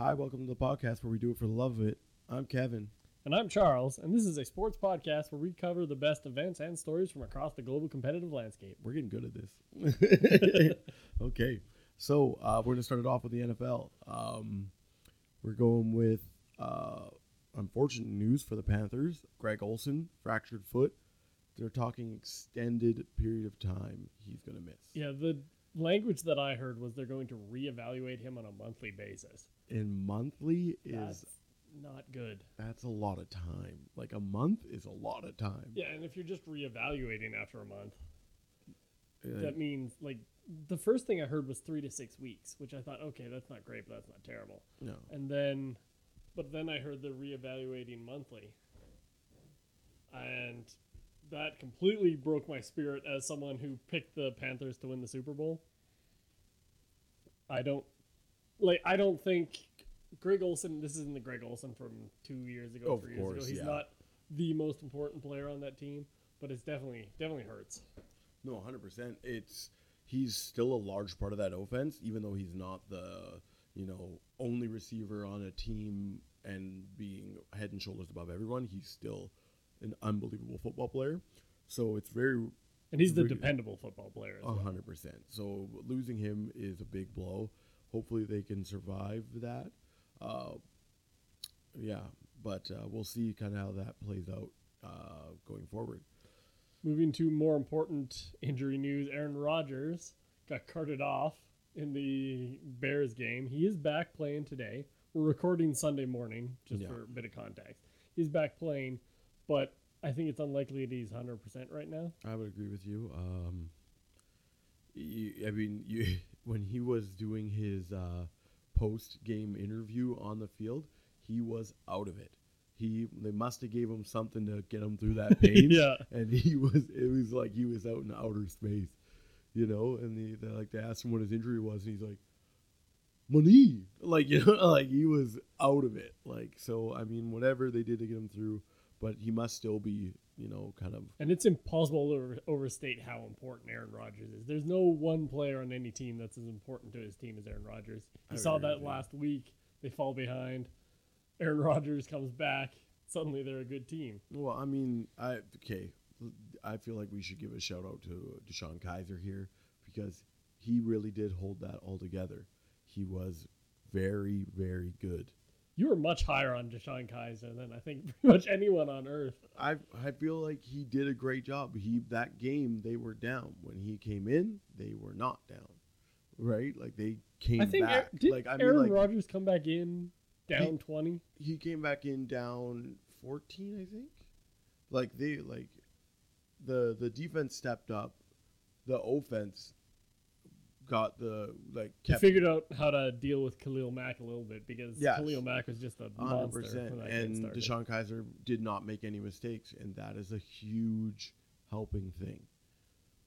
Hi, welcome to the podcast where we do it for the love of it. I'm Kevin. And I'm Charles, and this is a sports podcast where we cover the best events and stories from across the global competitive landscape. We're getting good at this. okay, so uh, we're going to start it off with the NFL. Um, we're going with uh, unfortunate news for the Panthers. Greg Olsen, fractured foot. They're talking extended period of time he's going to miss. Yeah, the language that I heard was they're going to reevaluate him on a monthly basis. And monthly is That's not good. that's a lot of time. Like a month is a lot of time. Yeah, and if you're just reevaluating after a month, Uh, that means like the first thing I heard was three to six weeks, which I thought, okay, that's not great, but that's not terrible. no. And then, but then I heard the reevaluating monthly, and that completely broke my spirit as someone who picked the Panthers to win the Super Bowl. I don't like. I don't think Greg Olsen. This isn't the Greg Olsen from two years ago, Of three years ago. He's yeah. not the most important player on that team, but it's definitely definitely hurts. No, hundred percent. It's he's still a large part of that offense, even though he's not the you know only receiver on a team and being head and shoulders above everyone. He's still an unbelievable football player. So it's very And he's the dependable football player. A hundred percent. So losing him is a big blow. Hopefully they can survive that. Uh, yeah, but uh, we'll see kind of how that plays out uh, going forward. Moving to more important injury news, Aaron Rodgers got carted off in the Bears game. He is back playing today. We're recording Sunday morning, just Yeah. for a bit of context. He's back playing, but I think it's unlikely that he's 100% right now. I would agree with you. Um, you, I mean, you, when he was doing his uh, post game interview on the field, he was out of it. He they must have gave him something to get him through that pain. Yeah. and he was it was like he was out in outer space, you know. And they, they like they asked him what his injury was, and he's like, money, like you know, like he was out of it. Like so, I mean, whatever they did to get him through, but he must still be, you know, kind of And it's impossible to over- overstate how important Aaron Rodgers is. There's no one player on any team that's as important to his team as Aaron Rodgers. I You saw agree that you. last week. They fall behind. Aaron Rodgers comes back. Suddenly they're a good team. Well, I mean, I okay. I feel like we should give a shout out to DeShone Kizer here because he really did hold that all together. He was very, very good. You were much higher on DeShone Kizer than I think pretty much anyone on earth. I I feel like he did a great job. He that game they were down when he came in. They were not down, right? Like they came I think back. Did like I mean, Aaron like Rodgers come back in down He- twenty. he came back in down 14 i think like they like the the defense stepped up the offense got the like He figured out how to deal with Khalil Mack a little bit because Yes. Khalil Mack was just a monster 100% when that game and. DeShone Kizer did not make any mistakes and that is a huge helping thing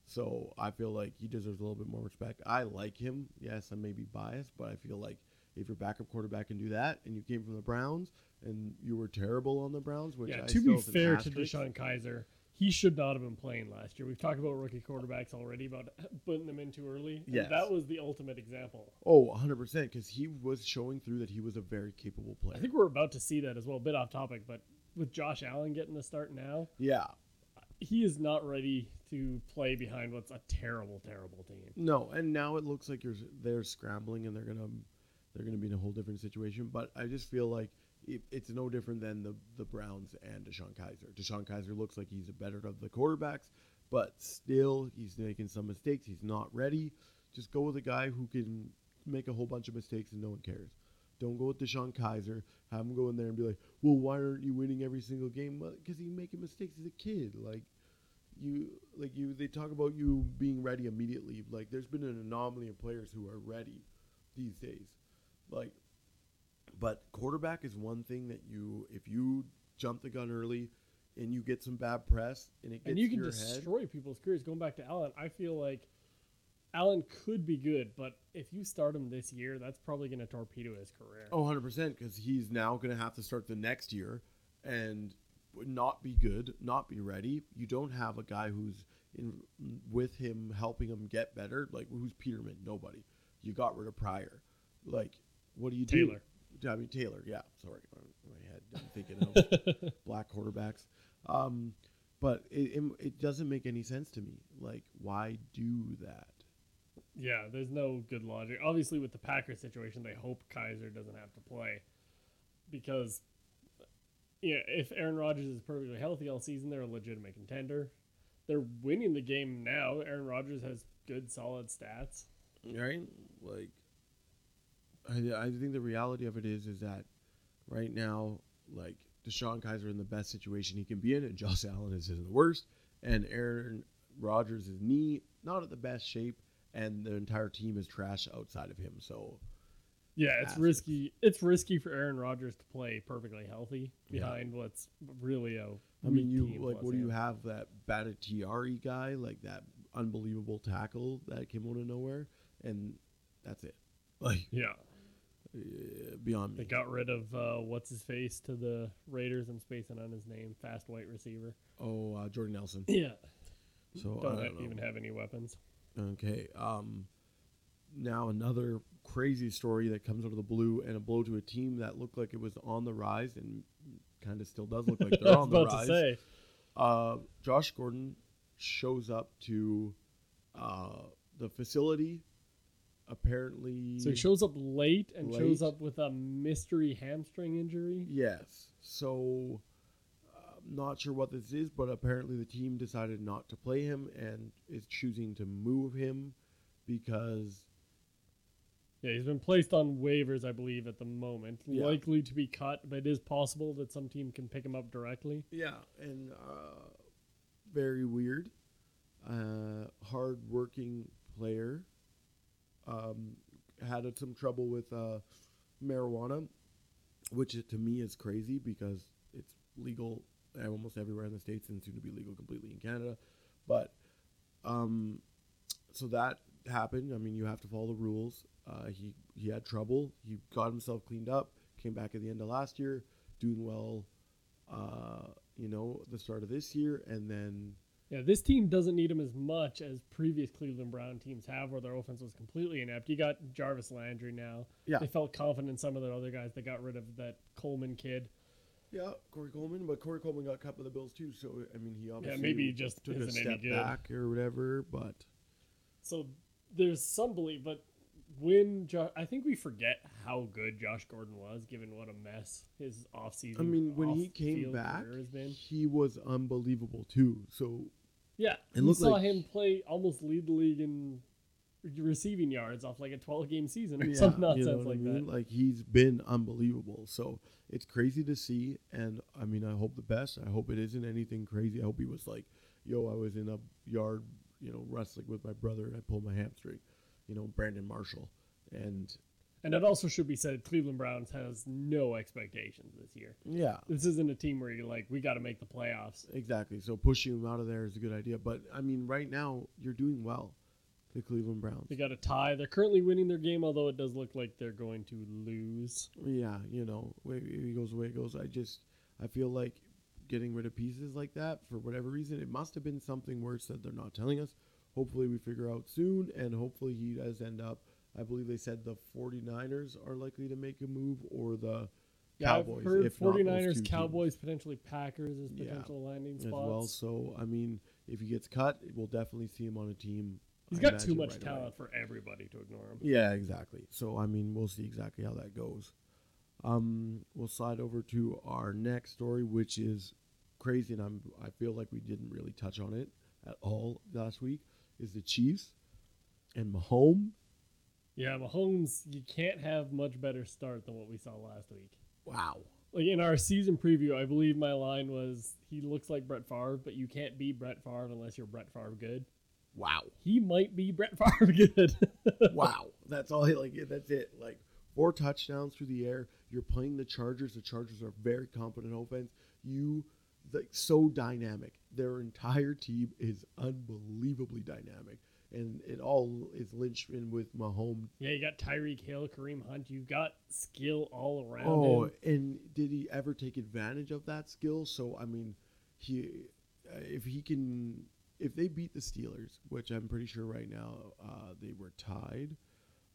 so I feel like he deserves a little bit more respect I like him yes I may be biased but I feel like if your backup quarterback can do that and you came from the Browns and you were terrible on the Browns which yeah, I to be fair to. DeShone Kizer, he should not have been playing last year. We've talked about rookie quarterbacks already about putting them in too early. Yeah, that was the ultimate example. Oh, 100%, because he was showing through that he was a very capable player. I think we're about to see that as well. A bit off topic, but with Josh Allen getting the start now, yeah. he is not ready to play behind what's a terrible, terrible team. No, and now it looks like you're, they're scrambling and they're to they're going to be in a whole different situation, but I just feel like it, it's no different than the the Browns and DeShone Kizer. DeShone Kizer looks like he's a better of the quarterbacks, but still he's making some mistakes. He's not ready. Just go with a guy who can make a whole bunch of mistakes and no one cares. Don't go with DeShone Kizer. Have him go in there and be like, "Well, why aren't you winning every single game?" Because he's making mistakes as a kid. Like you, like you, they talk about you being ready immediately. Like there's been an anomaly of players who are ready these days. Like, but quarterback is one thing that you, if you jump the gun early and you get some bad press and it gets and you can your head, destroy people's careers. Going back to Allen, I feel like Allen could be good, but if you start him this year, that's probably going to torpedo his career. Oh, 100% because he's now going to have to start the next year and not be good, not be ready. You don't have a guy who's in with him helping him get better. Like who's Peterman? Nobody. You got rid of Pryor. Like what do you do? Taylor. I mean Taylor. Yeah, sorry, my head. I'm thinking of black quarterbacks. Um, but it, it it doesn't make any sense to me. Like, why do that? Yeah, there's no good logic. Obviously, with the Packers situation, they hope Kizer doesn't have to play because, yeah, if Aaron Rodgers is perfectly healthy all season, they're a legitimate contender. They're winning the game now. Aaron Rodgers has good, solid stats. right? Like, I, I think the reality of it is is that right now, like DeShone Kizer in the best situation he can be in, and Josh Allen is in the worst, and Aaron Rodgers' is knee not at the best shape, and the entire team is trash outside of him. So Yeah, it's risky. It's risky for Aaron Rodgers to play perfectly healthy Yeah. behind what's really a. I mean, you like what do you have that Bakhtiari guy, like that unbelievable tackle that came out of nowhere, and that's it. Like Yeah, beyond me. they got rid of uh, what's his face to the Raiders. I'm spacing on his name. Fast white receiver. Oh, uh, Jordan Nelson. Yeah, So don't, I don't even have any weapons. Okay. Um, now another crazy story that comes out of the blue and a blow to a team that looked like it was on the rise and kind of still does look like they're on the rise. Uh, Josh Gordon shows up to uh, the facility. Apparently, So he shows up late and shows up with a mystery hamstring injury. Yes. So, I'm not sure what this is, but apparently the team decided not to play him and is choosing to move him because Yeah, he's been placed on waivers, I believe, at the moment. Yeah. Likely to be cut, but it is possible that some team can pick him up directly. Yeah, and uh, very weird. Uh, hard-working player. Um, had some trouble with uh, marijuana, which to me is crazy because it's legal almost everywhere in the states and soon to be legal completely in Canada. But um, so that happened. I mean, you have to follow the rules. Uh, he he had trouble. He got himself cleaned up. Came back at the end of last year, doing well. Uh, you know, the start of this year, and then Yeah, this team doesn't need him as much as previous Cleveland Brown teams have, where their offense was completely inept. You got Jarvis Landry now. Yeah. They felt confident in some of the other guys. They got rid of that Coleman kid. yeah, Corey Coleman. But Corey Coleman got cut by the Bills too. So I mean, he obviously yeah maybe he just took a isn't any step good. back or whatever. But So there's some belief, but when jo- I think we forget how good Josh Gordon was, given what a mess his offseason. I mean, when he came back, career has been. he was unbelievable too. So Yeah, It we saw like- him play almost lead the league in receiving yards off like a 12 game season or yeah, some you nonsense know what like I mean? that. Like he's been unbelievable. So it's crazy to see, and I mean, I hope the best. I hope it isn't anything crazy. I hope he was like, "Yo, I was in a yard, you know, wrestling with my brother, and I pulled my hamstring." You know, Brandon Marshall, and And it also should be said, Cleveland Browns has no expectations this year. yeah, This isn't a team where you're like, we got to make the playoffs. exactly. So pushing them out of there is a good idea. But I mean, right now you're doing well, the Cleveland Browns. They got a tie. They're currently winning their game, although it does look like they're going to lose. Yeah, you know, way it goes the way it goes. I just I feel like getting rid of pieces like that for whatever reason, it must have been something worse that they're not telling us. Hopefully we figure out soon and hopefully he does end up I believe they said the 49ers are likely to make a move or the Yeah, Cowboys I've heard if not 49ers, two teams Cowboys, potentially Packers as Yeah, potential landing as well. So I mean, if he gets cut, we'll definitely see him on a team. He's I got too much right away. talent for everybody to ignore him. Yeah, exactly. So I mean, we'll see exactly how that goes. Um, we'll slide over to our next story, which is crazy, and I'm I feel like we didn't really touch on it at all last week. Is the Chiefs and Mahomes? Yeah, Mahomes, you can't have much better start than what we saw last week. Wow. Like in our season preview, I believe my line was, "He looks like Brett Favre, but you can't be Brett Favre unless you're Brett Favre good." Wow. He might be Brett Favre good. wow. That's all. he Like that's it. Like four touchdowns through the air. You're playing the Chargers. The Chargers are very competent offense. You like so dynamic. Their entire team is unbelievably dynamic, and it all is lynched in with Mahomes. yeah, you got Tyreek Hill, Kareem Hunt. You've got skill all around Oh, him. and did he ever take advantage of that skill? So I mean, he uh, if he can if they beat the Steelers, which I'm pretty sure right now uh, they were tied.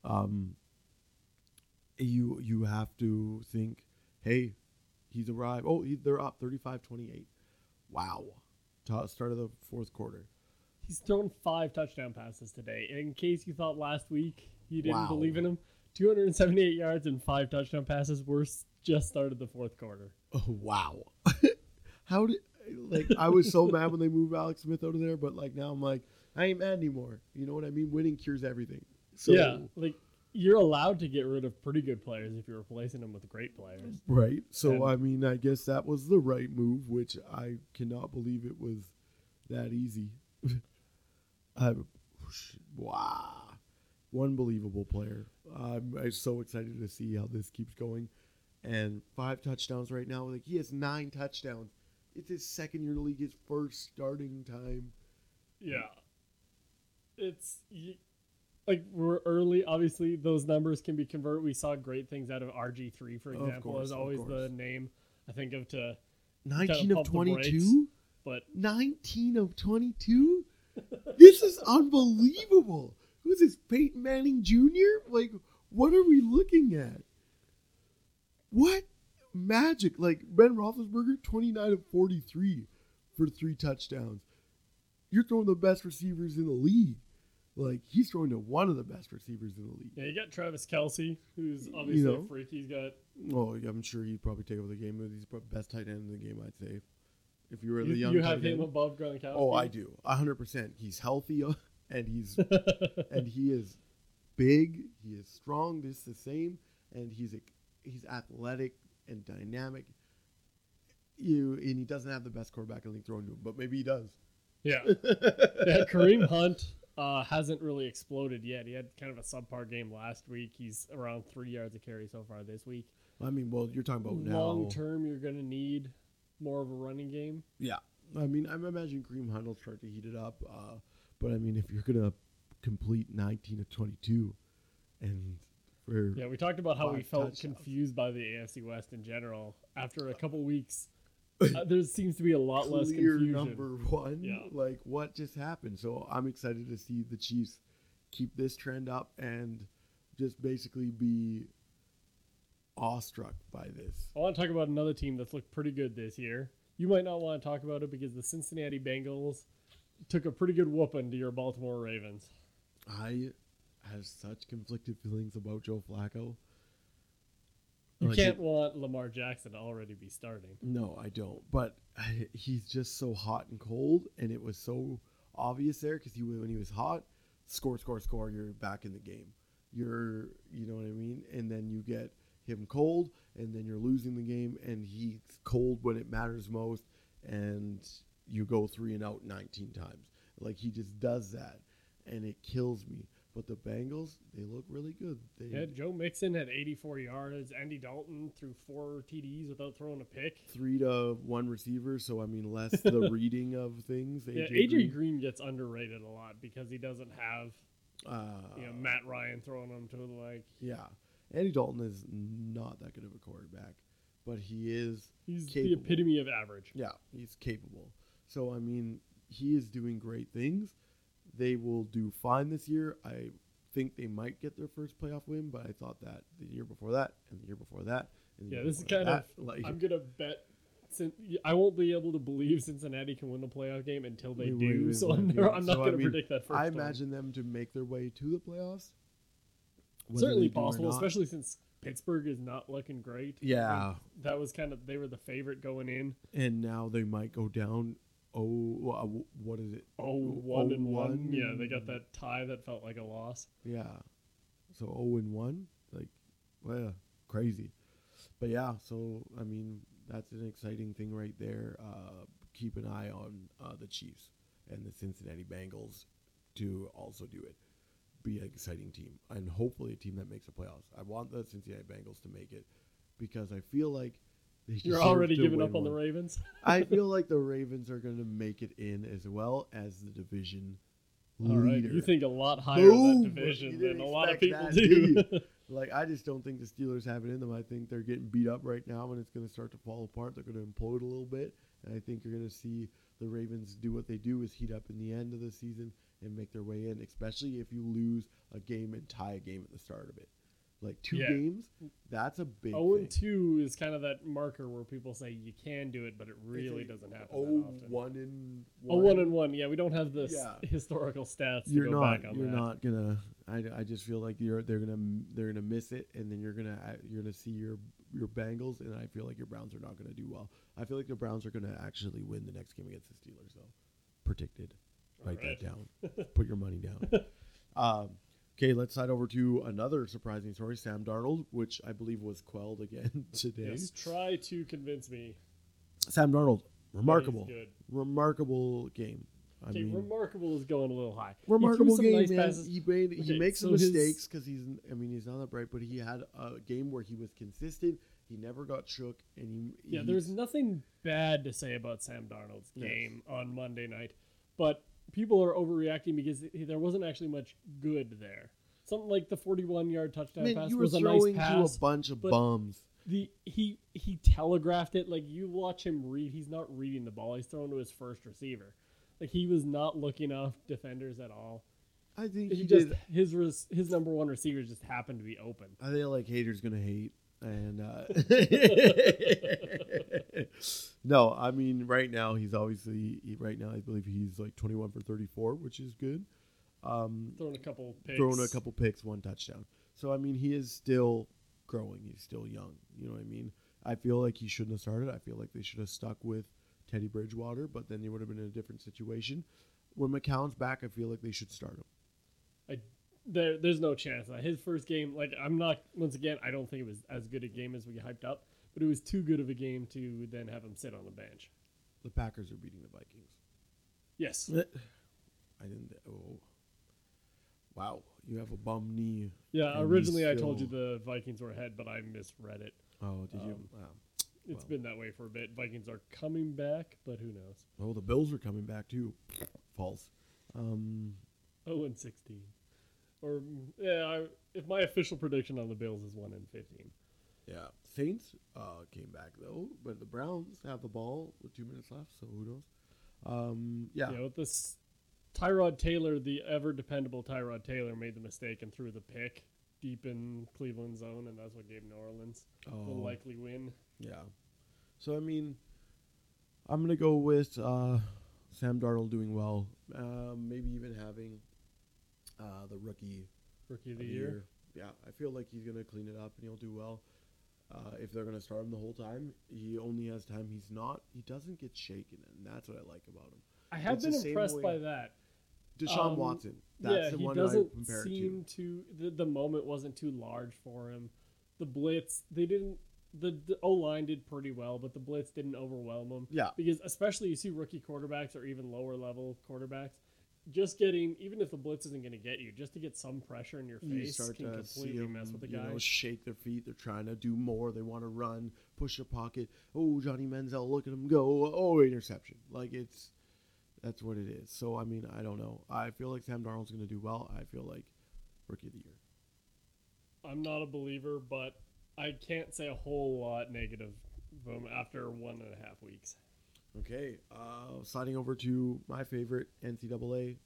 Um, you you have to think, hey, he's arrived. Oh, he, they're up 35-28. Wow. Ta- Start of the fourth quarter. He's thrown five touchdown passes today. In case you thought last week you didn't Wow. believe in him, 278 yards and five touchdown passes. We're just started the fourth quarter. Oh, wow. How did like I was so mad when they moved Alex Smith out of there, but like now I'm like I ain't mad anymore. You know what I mean? Winning cures everything. So yeah, like you're allowed to get rid of pretty good players if you're replacing them with great players. right. So And- I mean, I guess that was the right move, which I cannot believe it was that easy. I wow, Unbelievable player. I'm, I'm so excited to see how this keeps going, and five touchdowns right now. Like he has nine touchdowns. It's his second year in the league, his first starting time. Yeah, it's y- like we're early. Obviously, those numbers can be converted. We saw great things out of RG three, for example, course, is always the name I think of to. Nineteen of pump twenty-two. But 19 of 22? This is unbelievable. Who's this, Peyton Manning Jr.? Like, what are we looking at? What magic? Like, Ben Roethlisberger, 29 of 43 for three touchdowns. You're throwing the best receivers in the league. Like, he's throwing to one of the best receivers in the league. yeah, you got Travis Kelce, who's obviously know. a freak. He's got Oh, I'm sure he'd probably take over the game. He's the best tight end in the game, I'd say. If you were you, the young you have him end. above Gronkowski. Oh, I do. hundred percent. He's healthy and he's and he is big. He is strong. This the same, and he's a, he's athletic and dynamic. You and he doesn't have the best quarterback in the league throwing to him, but maybe he does. yeah. yeah, Kareem Hunt uh, hasn't really exploded yet. He had kind of a subpar game last week. He's around three yards a carry so far this week. I mean, well, you're talking about now. Long now. term, you're going to need more of a running game. Yeah, I mean, I'm imagining Kareem Hunt will start to heat it up. Uh, but I mean, if you're gonna complete 19 of 22, and for Yeah, we talked about how we felt touchdowns. confused by the AFC West in general. After a couple weeks, uh, there seems to be a lot less clear confusion. number one. Yeah. Like what just happened? So I'm excited to see the Chiefs keep this trend up and just basically be awestruck by this. I want to talk about another team that's looked pretty good this year. You might not want to talk about it because the Cincinnati Bengals took a pretty good whooping to your Baltimore Ravens. I have such conflicted feelings about Joe Flacco. You Like, can't it- want Lamar Jackson to already be starting. No, I don't. But I, he's just so hot and cold, and it was so obvious there because he when he was hot, score, score, score. You're back in the game. You're, you know what I mean. And then you get him cold, and then you're losing the game, and he's cold when it matters most, and you go three and out 19 times. Like he just does that, and it kills me. But the Bengals, they look really good. They, Yeah, Joe Mixon had 84 yards. Andy Dalton threw four TDs without throwing a pick. three to one receiver, so I mean less the reading of things. Yeah, AJ AJ Green. Green gets underrated a lot because he doesn't have Uh, you know Matt Ryan throwing him to like Yeah, Andy Dalton is not that good of a quarterback, but he is. he's the epitome of average. Yeah, he's capable. So I mean, he is doing great things. They will do fine this year. I think they might get their first playoff win, but I thought that the year before that, and the year before that, and the Yeah, this is kind of like I'm gonna bet. I won't be able to believe Cincinnati can win a playoff game until they wait, do. So I'm, never, I'm not So, I going to predict that first. I imagine them to make their way to the playoffs. Certainly they do or possible, especially since Pittsburgh is not looking great. Yeah, that was kind of they were the favorite going in. and now they might go down. Oh, what is it? Oh, one and one. one Yeah, they got that tie that felt like a loss. Yeah. So 0 and 1, like well, crazy. But yeah, so I mean, that's an exciting thing right there. Uh, keep an eye on uh, the Chiefs and the Cincinnati Bengals to also do it. Be an exciting team and hopefully a team that makes the playoffs. I want the Cincinnati Bengals to make it because I feel like they You're already to giving up on the. Ravens. I feel like the Ravens are going to make it in as well as the division All right, leader. you think a lot higher Boom! of that division than a lot of people do. Like I just don't think the Steelers have it in them. I think they're getting beat up right now, and it's going to start to fall apart. They're going to implode a little bit, and I think you're going to see the Ravens do what they do: is heat up in the end of the season and make their way in. Especially if you lose a game and tie a game at the start of it. like two Yeah. games. That's a big. Oh and two is kind of that marker where people say you can do it, but it really like, doesn't happen Oh, that often. one and Oh, one and one. Yeah, we don't have the Yeah. historical stats you're go not back on you're that. not gonna I, I just feel like you're they're gonna they're gonna miss it and then you're gonna you're gonna see your your Bengals and I feel like your Browns are not gonna do well. I feel like the Browns are gonna actually win the next game against the Steelers though. Predicted. Write Alright. that down. Put your money down. um, okay, let's slide over to another surprising story. Sam Darnold, which I believe was quelled again today. Yes, try to convince me. Sam Darnold, remarkable, remarkable game. I Okay, mean, remarkable is going a little high. Remarkable game, nice man. passes. He made he makes some so mistakes because he's. I mean, he's not that bright, but he had a game where he was consistent. He never got shook, and he. Yeah, he- there's nothing bad to say about Sam Darnold's Yes. game on Monday night, but people are overreacting because there wasn't actually much good there. Something like the 41 yard touchdown Man, pass you were was a nice throwing to a bunch of bums. the he he telegraphed it like you watch him read. He's not reading the ball. He's throwing to his first receiver. Like he was not looking off defenders at all. I think He, he, just did. his res, his number one receiver just happened to be open. I think like haters gonna hate, and uh, no, I mean right now he's obviously he, right now I believe he's like 21 for 34, which is good. Um, Throwing a couple picks. throwing a couple picks, one touchdown. So I mean, he is still growing. He's still young. You know what I mean? I feel like he shouldn't have started. I feel like they should have stuck with Teddy Bridgewater, but then they would have been in a different situation. When McCown's back, I feel like they should start him. There, there's no chance that his first game. Like I'm not. Once again, I don't think it was as good a game as we hyped up, but it was too good of a game to then have him sit on the bench. The Packers are beating the Vikings. Yes. I didn't. Oh, wow! You have a bum knee. Yeah. Originally, he's I told you the Vikings were ahead, but I misread it. Oh, did you? Um, Wow. It's Well. been that way for a bit. Vikings are coming back, but who knows? Oh, the Bills are coming back too. False. Um, Oh, and 16. Or yeah, I, if my official prediction on the Bills is one in 15. yeah. Saints uh, came back though, but the Browns have the ball with two minutes left, so who knows? Um, yeah. You know, this Tyrod Taylor, the ever dependable Tyrod Taylor, made the mistake and threw the pick deep in Cleveland zone, and that's what gave New Orleans the Oh, likely win. yeah. So I mean, I'm gonna go with uh, Sam Darnold doing well. Um, maybe even having uh, the rookie Rookie of the year. Yeah, I feel like he's gonna clean it up and he'll do well. Uh, if they're gonna start him the whole time, he only has time. He's not. He doesn't get shaken, and that's what I like about him. I have It's been impressed way- by that. Deshaun Um, Watson. That's yeah, the he one I doesn't compare seem to. to. the, the moment wasn't too large for him. The blitz, they didn't. The, the O line did pretty well, but the blitz didn't overwhelm him. Yeah, because especially you see rookie quarterbacks or even lower level quarterbacks just getting even if the blitz isn't going to get you just to get some pressure in your you face start can to see completely them, mess with the you guy know, shake their feet. They're trying to do more. They want to run, push the pocket. Oh, Johnny Manziel, look at him go! Oh, interception! Like it's that's what it is. So I mean, I don't know. I feel like Sam Darnold's going to do well. I feel like rookie of the year. i'm not a believer but i can't say a whole lot negative after one and a half weeks Okay, uh, sliding over to my favorite NCAA.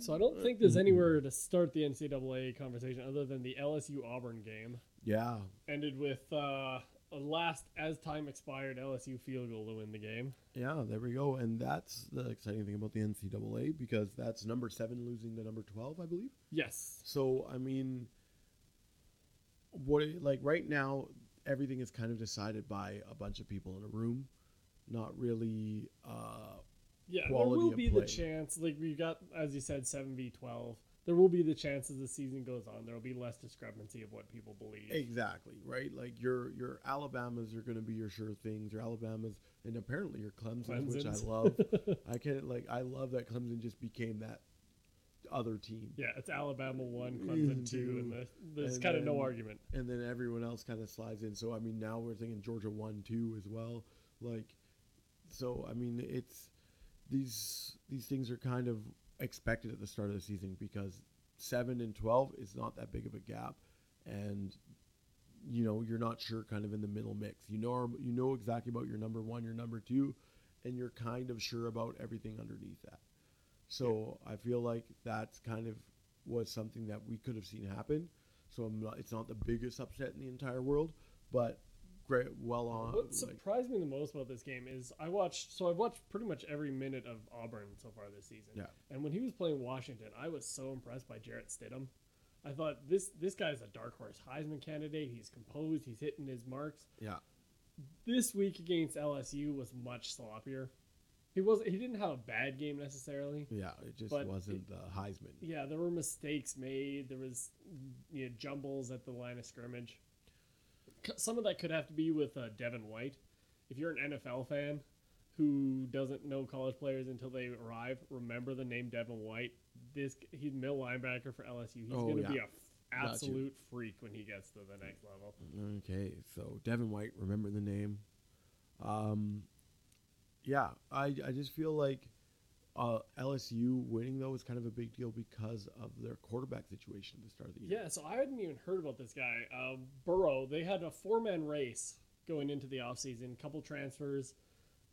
so i don't think there's anywhere to start the ncaa conversation other than the lsu auburn game Yeah, ended with uh, a last as time expired lsu field goal to win the game yeah, there we go. And that's the exciting thing about the NCAA because that's number seven losing to number twelve, I believe. yes So I mean, what like right now, everything is kind of decided by a bunch of people in a room, not really. Uh, Yeah, there will be play. the chance. Like we've got, as you said, seven v twelve. There will be the chance as the season goes on. There will be less discrepancy of what people believe. exactly right. Like your your Alabamas are going to be your sure things. Your Alabamas and apparently your Clemson's, which I love. I can't like I love that Clemson just became that other team. Yeah, it's Alabama one, Clemson two, two. and the, there's kind of no argument. and then everyone else kind of slides in. So I mean, now we're thinking Georgia one, two as well. Like, so I mean, it's these these things are kind of expected at the start of the season because seven and twelve is not that big of a gap, and you know you're not sure kind of in the middle mix. You know you know exactly about your number one, your number two, and you're kind of sure about everything underneath that. So I feel like that's kind of was something that we could have seen happen. So I'm not, it's not the biggest upset in the entire world, but great, well on. What like, surprised me the most about this game is I watched. So I've watched pretty much every minute of Auburn so far this season. Yeah. And when he was playing Washington, I was so impressed by Jarrett Stidham. I thought this this guy's a dark horse Heisman candidate. He's composed. He's hitting his marks. yeah, This week against LSU was much sloppier. He was he didn't have a bad game necessarily. yeah, it just But wasn't the Heisman. Yeah, there were mistakes made. There was you know, jumbles at the line of scrimmage. Some of that could have to be with uh, Devin White. If you're an NFL fan who doesn't know college players until they arrive, remember the name Devin White. This he's middle linebacker for LSU. He's Oh, going to yeah. be a absolute freak when he gets to the next level. Okay, so Devin White, remember the name. Um, yeah, I I just feel like uh, LSU winning though is kind of a big deal because of their quarterback situation at the start of the year. Yeah, so I hadn't even heard about this guy. Um, Burrow, they had a four man race going into the offseason, couple transfers,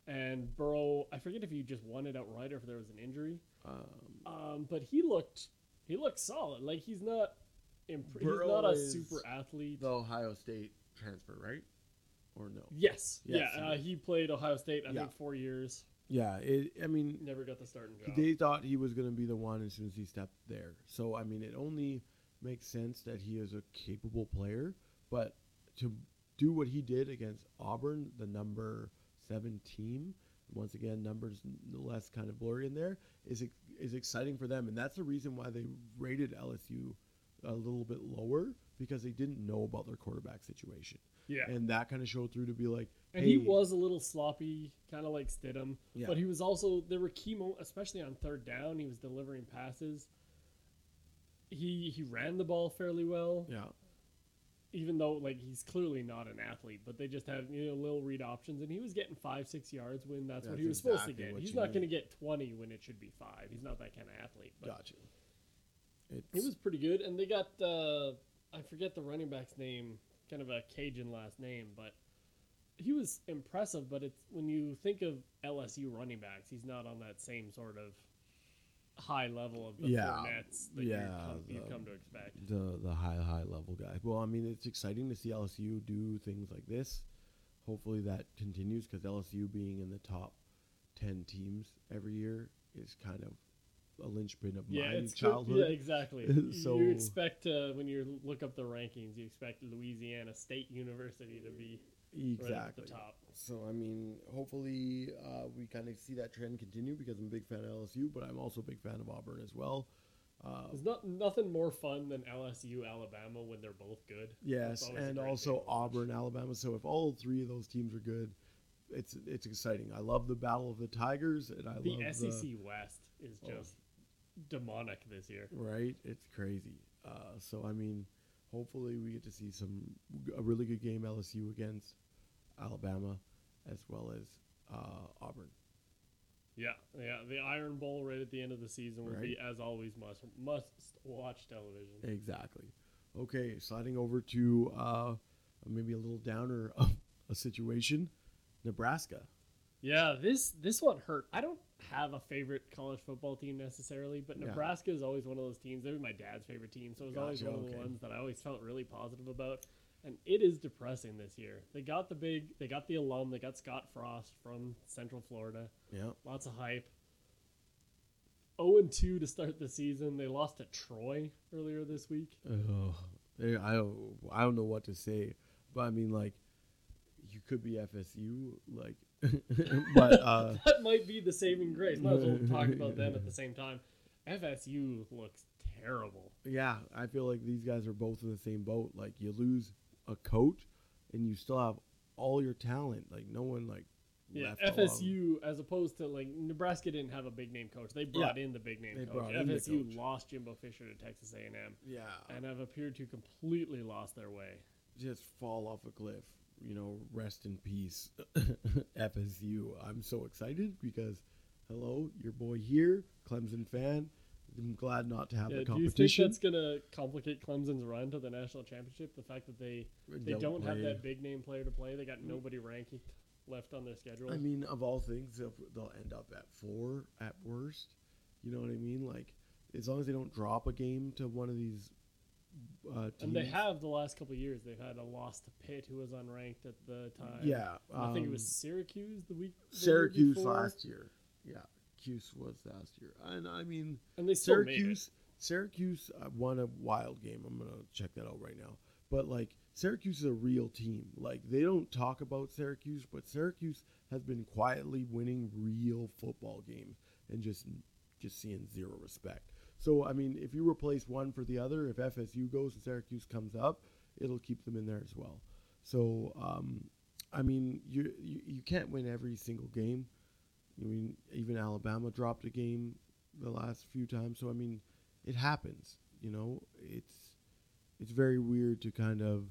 and Burrow, I forget if he just won it outright or if there was an injury. Um, Um, but he looked he looked solid. Like he's not imp- he's not a super athlete. the Ohio State transfer, right? Or no? Yes, Yes, yeah. he Uh, he played Ohio State. I Yeah. think four years. Yeah, it, I mean, Never got the starting job. they thought he was going to be the one as soon as he stepped there. So I mean, it only makes sense that he is a capable player, but to do what he did against Auburn, the number seven team, once again numbers less kind of blurry in there, is is exciting for them, and that's the reason why they rated LSU a little bit lower because they didn't know about their quarterback situation, yeah, and that kind of showed through to be like, and hey, he was a little sloppy, kind of like Stidham. Yeah. But he was also there were key moments, especially on third down. He was delivering passes. He he ran the ball fairly well. yeah, even though like he's clearly not an athlete, but they just have you know little read options, and he was getting five six yards when that's, what he was supposed to get. He's not going to get twenty when it should be five. He's not that kind of athlete. But gotcha. It's, he was pretty good, and they got uh, I forget the running back's name, kind of a Cajun last name, but he was impressive. But it's when you think of LSU running backs, he's not on that same sort of high level of the Yeah, Fournettes that yeah, you come, you the- come to expect. the the high high level guy. Well, I mean, it's exciting to see LSU do things like this. Hopefully that continues because LSU being in the top ten teams every year is kind of a linchpin of Yeah, my it's childhood. Yeah, exactly. So- you expect uh, when you look up the rankings, you expect Louisiana State University to be exactly. right at the top. So I mean, hopefully uh, we kind of see that trend continue because I'm a big fan of LSU, but I'm also a big fan of Auburn as well. Uh, There's not nothing more fun than LSU Alabama when they're both good. Yes, and also game to watch. Auburn, Alabama. So if all three of those teams are good, it's it's exciting. I love the battle of the Tigers, and I The love SEC West is Oh. just demonic this year. right. It's crazy. Uh, so I mean, hopefully we get to see some a really good game LSU against Alabama, as well as uh, Auburn. Yeah, yeah. The Iron Bowl right at the end of the season will be, as always, must must watch television. Exactly. Okay, sliding over to uh, maybe a little downer of a situation, Nebraska. Yeah, this this one hurt. I don't have a favorite college football team necessarily, but Yeah. Nebraska is always one of those teams. They were my dad's favorite team, so it was always Gotcha, one of the ones that I always felt really positive about. And it is depressing this year. They got the big, they got the alum, they got Scott Frost from Central Florida. Yeah. Lots of hype. 0 and 2 to start the season. They lost to Troy earlier this week. Oh, I don't, I don't know what to say, but I mean, like, you could be FSU, like, but uh, That might be the saving grace. Might as well talk about them at the same time. FSU looks terrible. yeah, I feel like these guys are both in the same boat. Like, you lose a coach, and you still have all your talent. Like, no one like Yeah, alone. FSU as opposed to like Nebraska didn't have a big name coach. They brought in the big name coach. brought in the FSU coach. lost Jimbo Fisher to Texas A&M Yeah, and have appeared to completely lost their way. just fall off a cliff. You know, rest in peace, FSU. I'm so excited because, hello, your boy here, Clemson fan. I'm glad not to have Yeah, the do you think competition. that's going to complicate Clemson's run to the national championship? The fact that they they don't, have that big name player to play. They got nobody ranking left on their schedule. I mean, of all things, they'll, they'll end up at four at worst. You know what I mean? Like, as long as they don't drop a game to one of these uh. And they have the last couple of years. They've had a loss to Pitt, who was unranked at the time. Yeah, I think it um, was Syracuse the week. the Syracuse last year. Yeah, Cuse was last year, and I mean and they still made it. Syracuse. Syracuse uh, won a wild game. I'm gonna check that out right now. But like Syracuse is a real team. Like they don't talk about Syracuse, but Syracuse has been quietly winning real football games and just just seeing zero respect. So I mean, if you replace one for the other, if FSU goes and Syracuse comes up, it'll keep them in there as well. So um, I mean, you, you you can't win every single game. I mean, even Alabama dropped a game the last few times. So I mean, it happens. You know, it's it's very weird to kind of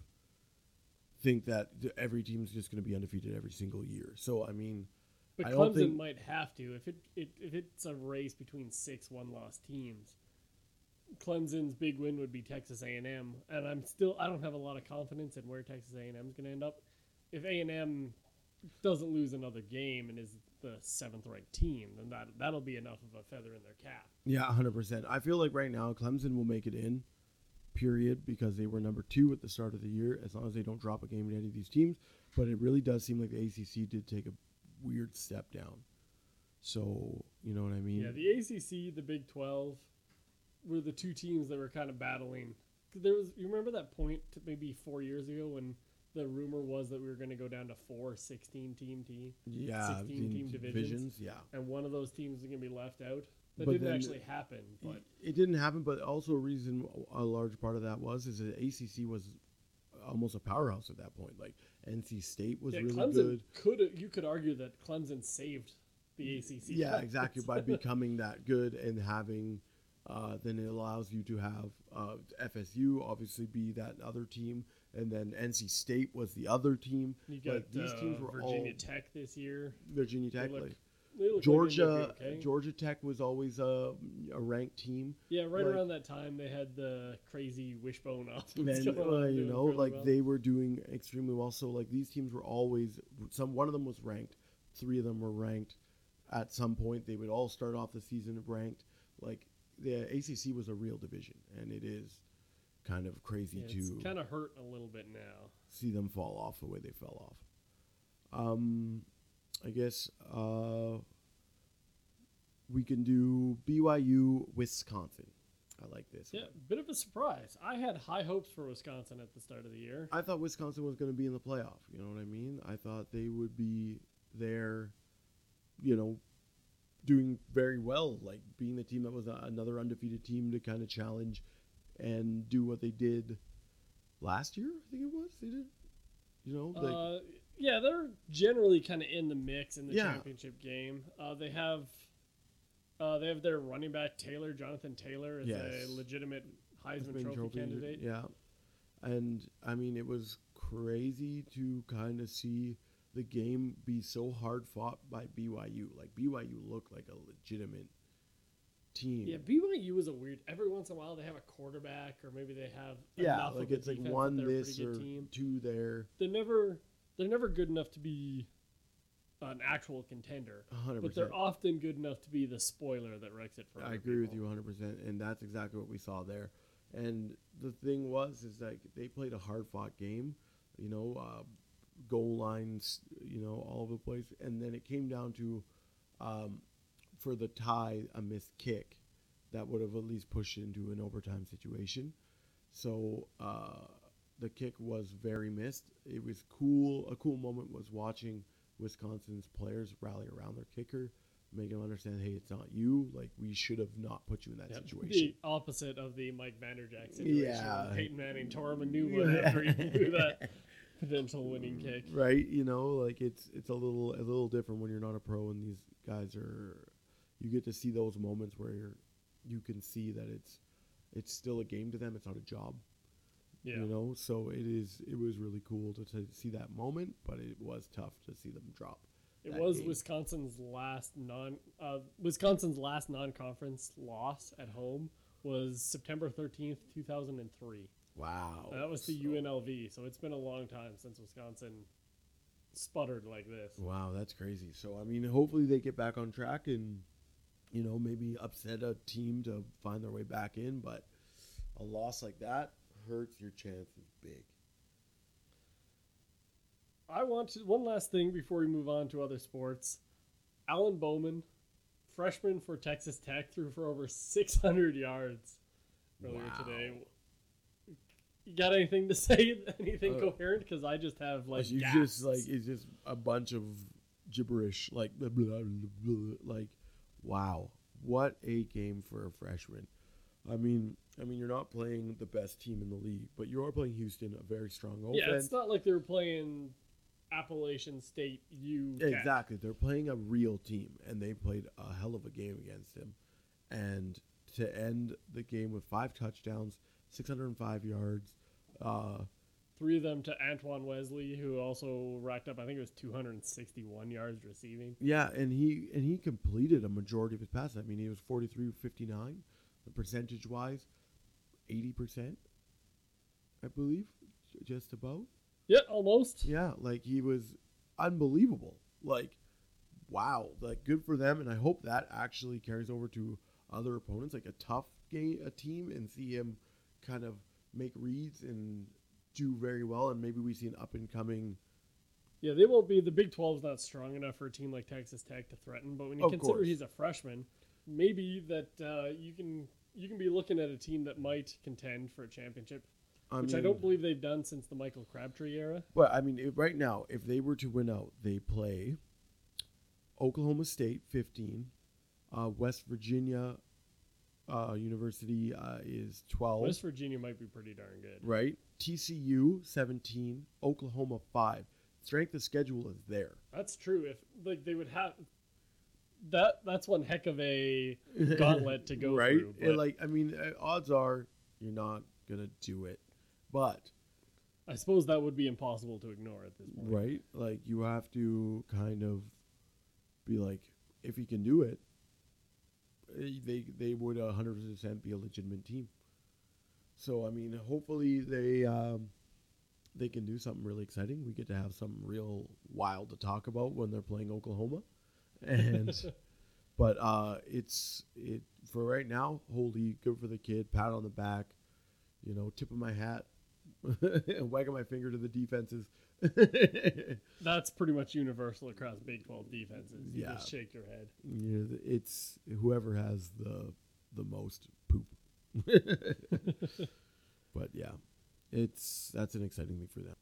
think that th- every team's just going to be undefeated every single year. So I mean, But I Clemson think- might have to if it, it if it's a race between six one loss teams. Clemson's big win would be Texas A and M, and I'm still I don't have a lot of confidence in where Texas A and M is going to end up. If A and M doesn't lose another game and is the seventh ranked team, then that that'll be enough of a feather in their cap. yeah, hundred percent. I feel like right now Clemson will make it in, period, because they were number two at the start of the year. As long as they don't drop a game to any of these teams, but it really does seem like the ACC did take a weird step down. So you know what I mean? Yeah, the ACC, the Big Twelve, were the two teams that were kind of battling. There was you remember that point maybe four years ago when the rumor was that we were going to go down to four 16 team team, yeah, 16 team divisions. Yeah, and one of those teams is going to be left out. That But didn't actually happen, but it didn't happen. But also, a reason a large part of that was is that ACC was almost a powerhouse at that point. Like NC State was yeah, really Clemson good. could you could argue that Clemson saved the ACC. Yeah, exactly. By becoming that good and having, uh, then it allows you to have uh, FSU obviously be that other team, and then NC State was the other team. you got like, these uh, teams were Virginia all Tech this year. Virginia Tech, like Look like Georgia. okay. Georgia Tech was always a, a ranked team. Yeah, right like- around that time they had the crazy wishbone offense. And uh, you know, like well. they were doing extremely well. So like these teams were always some. One of them was ranked. Three of them were ranked. At some point, they would all start off the season ranked. Like the ACC was a real division, and it is kind of crazy Yeah, to kind of hurt a little bit now. see them fall off the way they fell off. Um, I guess uh, we can do BYU Wisconsin. I like this. Yeah, one. bit of a surprise. I had high hopes for Wisconsin at the start of the year. I thought Wisconsin was going to be in the playoff. You know what I mean? I thought they would be there, you know, doing very well, like being the team that was a, another undefeated team to kind of challenge and do what they did last year. I think it was they did. You know, like uh, yeah, they're generally kind of in the mix in the Yeah. championship game. Uh, they have uh, they have their running back Taylor Jonathan Taylor as Yes. a legitimate Heisman Heisman Trophy, candidate. Yeah, and I mean it was crazy to kind of see the game be so hard fought by BYU. Like BYU looked like a legitimate team. Yeah, BYU is a weird. Every once in a while, they have a quarterback, or maybe they have yeah, like it's like one this or team. two there. They're never they're never good enough to be an actual contender, hundred but they're often good enough to be the spoiler that wrecks it for. I agree with you 100%, and that's exactly what we saw there. And the thing was, is like they played a hard fought game, you know, uh, goal lines, you know, all over the place. And then it came down to, um, for the tie, a missed kick that would have at least pushed it into an overtime situation. So uh, the kick was very missed. It was cool. A cool moment was watching Wisconsin's players rally around their kicker, make him understand, hey, it's not you. Like we should have not put you in that Yep. situation. The opposite of the Mike Vanderjagt situation. Yeah. Peyton Manning tore him a new one after he blew that potential winning kick. right? You know, like it's it's a little a little different when you're not a pro and these guys are. You get to see those moments where you're, you can see that it's it's still a game to them. It's not a job. Yeah. You know, so it is. It was really cool to, to see that moment, but it was tough to see them drop. It was game. Wisconsin's last non uh, Wisconsin's last non-conference loss at home was September 13th, 2003. Wow, that was the So- UNLV, so it's been a long time since Wisconsin sputtered like this. Wow, that's crazy. So I mean, hopefully they get back on track and you know, maybe upset a team to find their way back in, but a loss like that hurts your chances big. I want to one last thing before we move on to other sports. Alan Bowman, freshman for Texas Tech, threw for over 600 yards earlier Wow. today. You got anything to say? Anything Uh, coherent? Because I just have like you just like it's just a bunch of gibberish, like blah, blah, blah, blah, like wow, what a game for a freshman. I mean, I mean, you're not playing the best team in the league, but you are playing Houston, a very strong offense. yeah, it's not like they were playing Appalachian State U. Tech. Exactly. They're playing a real team, and they played a hell of a game against him. And to end the game with five touchdowns, 605 yards, uh, Three of them to Antoine Wesley, who also racked up, I think it was 261 yards receiving. yeah, and he and he completed a majority of his passes. I mean, he was 43 59, the percentage wise, 80%, I believe, just about. Yeah, almost. Yeah, like he was unbelievable. Like, wow, like good for them, and I hope that actually carries over to other opponents, like a tough game, a team, and see him kind of make reads and do very well, and maybe we see an up and coming. Yeah, they won't be. The Big 12 is not strong enough for a team like Texas Tech to threaten. But when you Of consider course. he's a freshman, maybe that uh, you can you can be looking at a team that might contend for a championship, I which I don't believe they've done since the Michael Crabtree era. Well, I mean, right now, if they were to win out, they play Oklahoma State 15, uh, West Virginia uh, University uh, is 12. West Virginia might be pretty darn good. right? TCU 17, Oklahoma 5. Strength of schedule is there. That's true. If like they would have that, that's one heck of a gauntlet to go right? through. And, But like I mean, uh, odds are you're not going to do it. But I suppose that would be impossible to ignore at this point. right? Like you have to kind of be like if he can do it, eh, they they would 100% be a legitimate team. So I mean, hopefully they um, they can do something really exciting. We get to have something real wild to talk about when they're playing Oklahoma, and but uh, it's it for right now. Holy good for the kid. Pat on the back. You know, tip of my hat, and wagging my finger to the defenses. That's pretty much universal across Big 12 defenses. You Yeah. just shake your head. Yeah, it's whoever has the the most poop. but yeah, it's that's an exciting thing for them.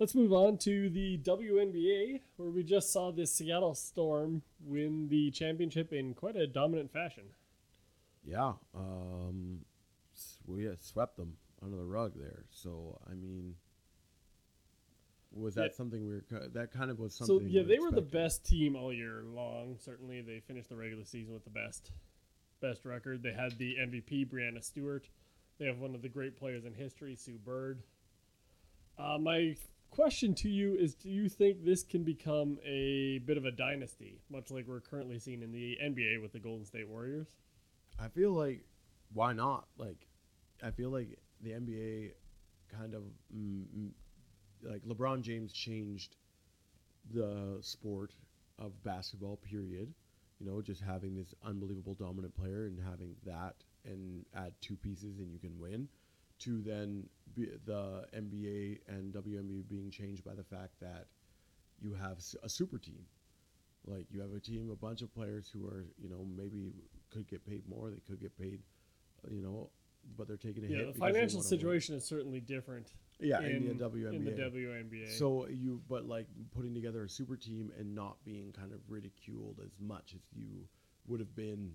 Let's move on to the WNBA, where we just saw the Seattle Storm win the championship in quite a dominant fashion. Yeah, um, we swept them under the rug there. So I mean, was that Yeah. something we were? That kind of was something. So yeah, we they were the best team all year long. Certainly, they finished the regular season with the best best record. They had the MVP Breanna Stewart. They have one of the great players in history, Sue Bird. Uh, my question to you is: Do you think this can become a bit of a dynasty, much like we're currently seeing in the NBA with the Golden State Warriors? I feel like why not? Like, I feel like the NBA kind of mm, mm, like LeBron James changed the sport of basketball. Period. You know, just having this unbelievable dominant player and having that and add two pieces and you can win. To then be the NBA and WNBA being changed by the fact that you have a super team. Like you have a team, a bunch of players who are, you know, maybe could get paid more. They could get paid, you know, but they're taking a hit. Yeah, the financial situation is certainly different Yeah, in, in, the WNBA. in the WNBA. So you, but like putting together a super team and not being kind of ridiculed as much as you would have been,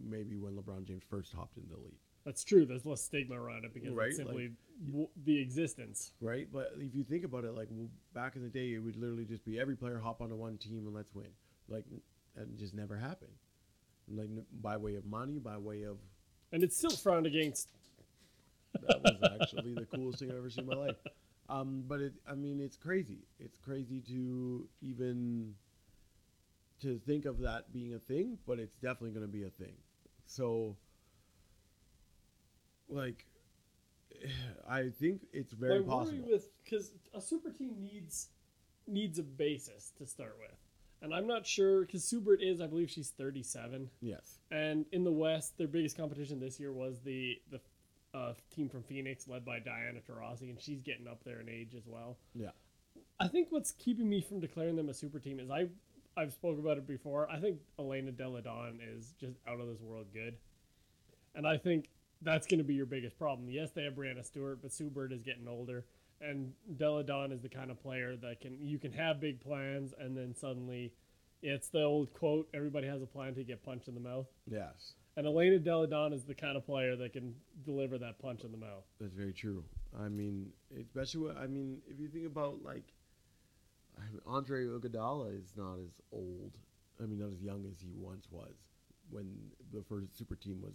maybe when LeBron James first hopped into the league, That's true. There's less stigma around it because Right, it's simply like- w- the existence. right? But if you think about it, like well, back in the day, it would literally just be every player hop onto one team and let's win. Like that just never happened. Like by way of money, by way of And it's still frowned against. that was actually the coolest thing I've ever seen in my life. Um, but it, I mean, it's crazy. It's crazy to even to think of that being a thing, but it's definitely going to be a thing. So, like, I think it's very My possible. with because a super team needs needs a basis to start with, And I'm not sure because Sue Bird is, I believe she's 37. Yes. And in the West, their biggest competition this year was the the uh, team from Phoenix, led by Diana Taurasi, and she's getting up there in age as well. Yeah. I think what's keeping me from declaring them a super team is I I've spoke about it before. I think Elena Delle Donne is just out of this world good, and I think that's going to be your biggest problem. Yes, they have Breanna Stewart, but Sue Bird is getting older, and Delle Donne is the kind of player that can you can have big plans and then suddenly. It's the old quote: "Everybody has a plan to get punched in the mouth." Yes. And Elena Delle Donne is the kind of player that can deliver that punch in the mouth. That's very true. I mean, especially what, I mean, if you think about like Andre Iguodala is not as old. I mean, not as young as he once was when the first super team was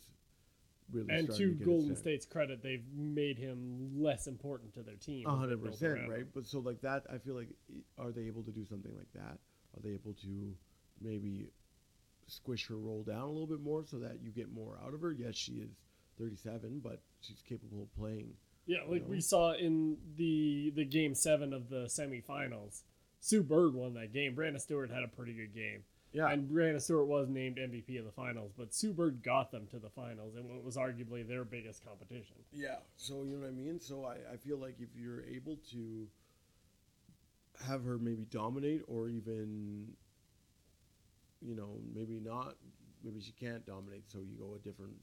really. And to get Golden. State's credit, they've made him less important to their team. A hundred percent, right? But so like that, I feel like are they able to do something like that? Are they able to maybe squish her roll down a little bit more so that you get more out of her? Yes, she is thirty-seven, but she's capable of playing. Yeah, like we know? saw in the the game seven of the semifinals. Sue Bird won that game. Brandon Stewart had a pretty good game. Yeah, And Brandon Stewart was named MVP of the finals, but Sue Bird got them to the finals and what was arguably their biggest competition. Yeah, so you know what I mean. So I, I feel like if you're able to have her maybe dominate, or even, you know, maybe not, maybe she can't dominate. So you go a different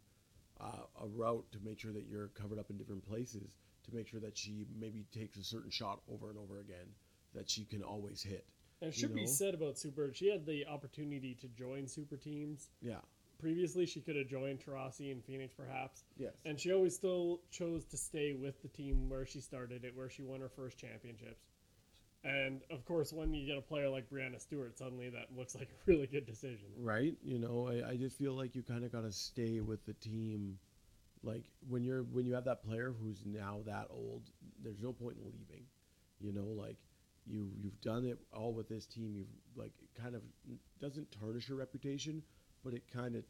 uh, a route to make sure that you're covered up in different places to make sure that she maybe takes a certain shot over and over again that she can always hit. And it You should be said about Bird, she had the opportunity to join super teams. Yeah. Previously, she could have joined Taurasi and Phoenix, perhaps. Yes. And she always still chose to stay with the team where she started it, where she won her first championships. And of course, when you get a player like Breanna Stewart, suddenly that looks like a really good decision. right you know i, I just feel like you kind of got to stay with the team like when you're when you have that player who's now that old there's no point in leaving you know like you you've done it all with this team you've like it kind of doesn't tarnish your reputation but it kind of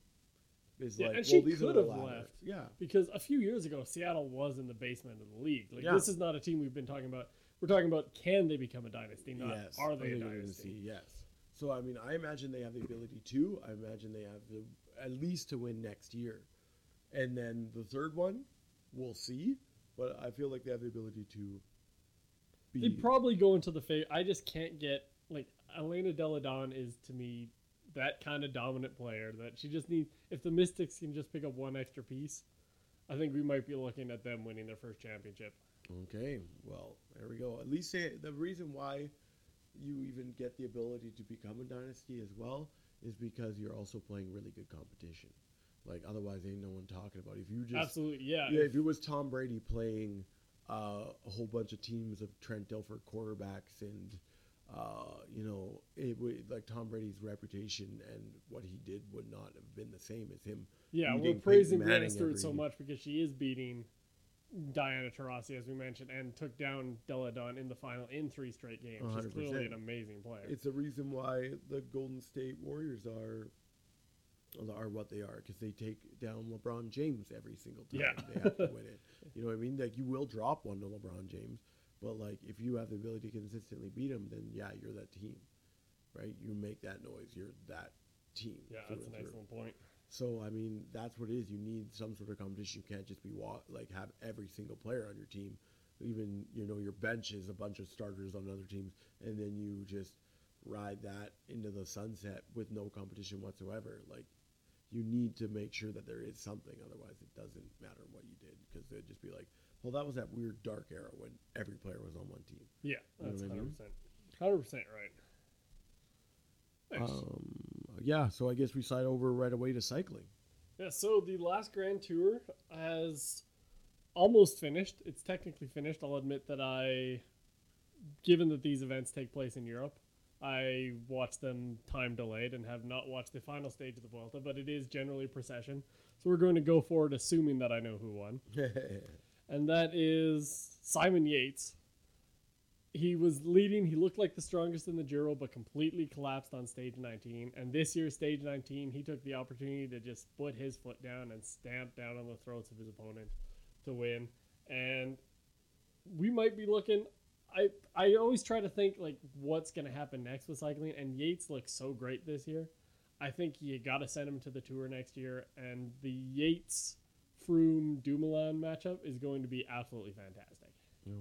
is Yeah, like and well, she these are could the have left. yeah Because a few years ago, Seattle was in the basement of the league. Like Yeah. this is not a team we've been talking about. We're talking about can they become a dynasty, not yes are they a gonna dynasty. see, yes so i mean i imagine they have the ability to i imagine they have the at least to win next year and then the third one we'll see but i feel like they have the ability to be They'd probably go into the fa I just can't get like Elena Delle Donne is to me that kind of dominant player that she just needs. If the Mystics can just pick up one extra piece, I think we might be looking at them winning their first championship. okay well there we go at least say the reason why you even get the ability to become a dynasty as well is because you're also playing really good competition like otherwise ain't no one talking about it. if you just Absolutely, yeah. Yeah, if it was Tom Brady playing uh, a whole bunch of teams of Trent Dilfer quarterbacks and uh, you know it would like Tom Brady's reputation and what he did would not have been the same as him. Yeah, we're praising Breanna Stewart so much because she is beating Diana Taurasi, as we mentioned, and took down Delle Donne in the final in three straight games. She's 100%. clearly an amazing player. It's the reason why the Golden State Warriors are are what they are because they take down LeBron James every single time Yeah. they have to win it. You know what I mean? Like you will drop one to LeBron James, but like if you have the ability to consistently beat him, then yeah, you're that team, right? You make that noise. You're that team. yeah, that's an excellent point. So I mean, that's what it is. You need some sort of competition. You can't just be like have every single player on your team. Even you know your bench is a bunch of starters on other teams, and then you just ride that into the sunset with no competition whatsoever. Like you need to make sure that there is something. Otherwise, it doesn't matter what you because they'd just be like, well, that was that weird dark era when every player was on one team. Yeah, You know that's what I hundred mean? percent, hundred percent right. Nice. Um, yeah, so I guess we slide over right away to cycling. Yeah, so the last Grand Tour has almost finished. It's technically finished. I'll admit that I, given that these events take place in Europe, I watched them time delayed and have not watched the final stage of the Vuelta, but it is generally procession. So we're going to go forward assuming that I know who won. And that is Simon Yates. He was leading. He looked like the strongest in the Giro, but completely collapsed on stage 19. And this year, stage 19, he took the opportunity to just put his foot down and stamp down on the throats of his opponent to win. And we might be looking. I I always try to think like what's gonna happen next with cycling, and Yates looks so great this year. I think you got to send him to the tour next year, and the Yates Froome Dumoulin matchup is going to be absolutely fantastic.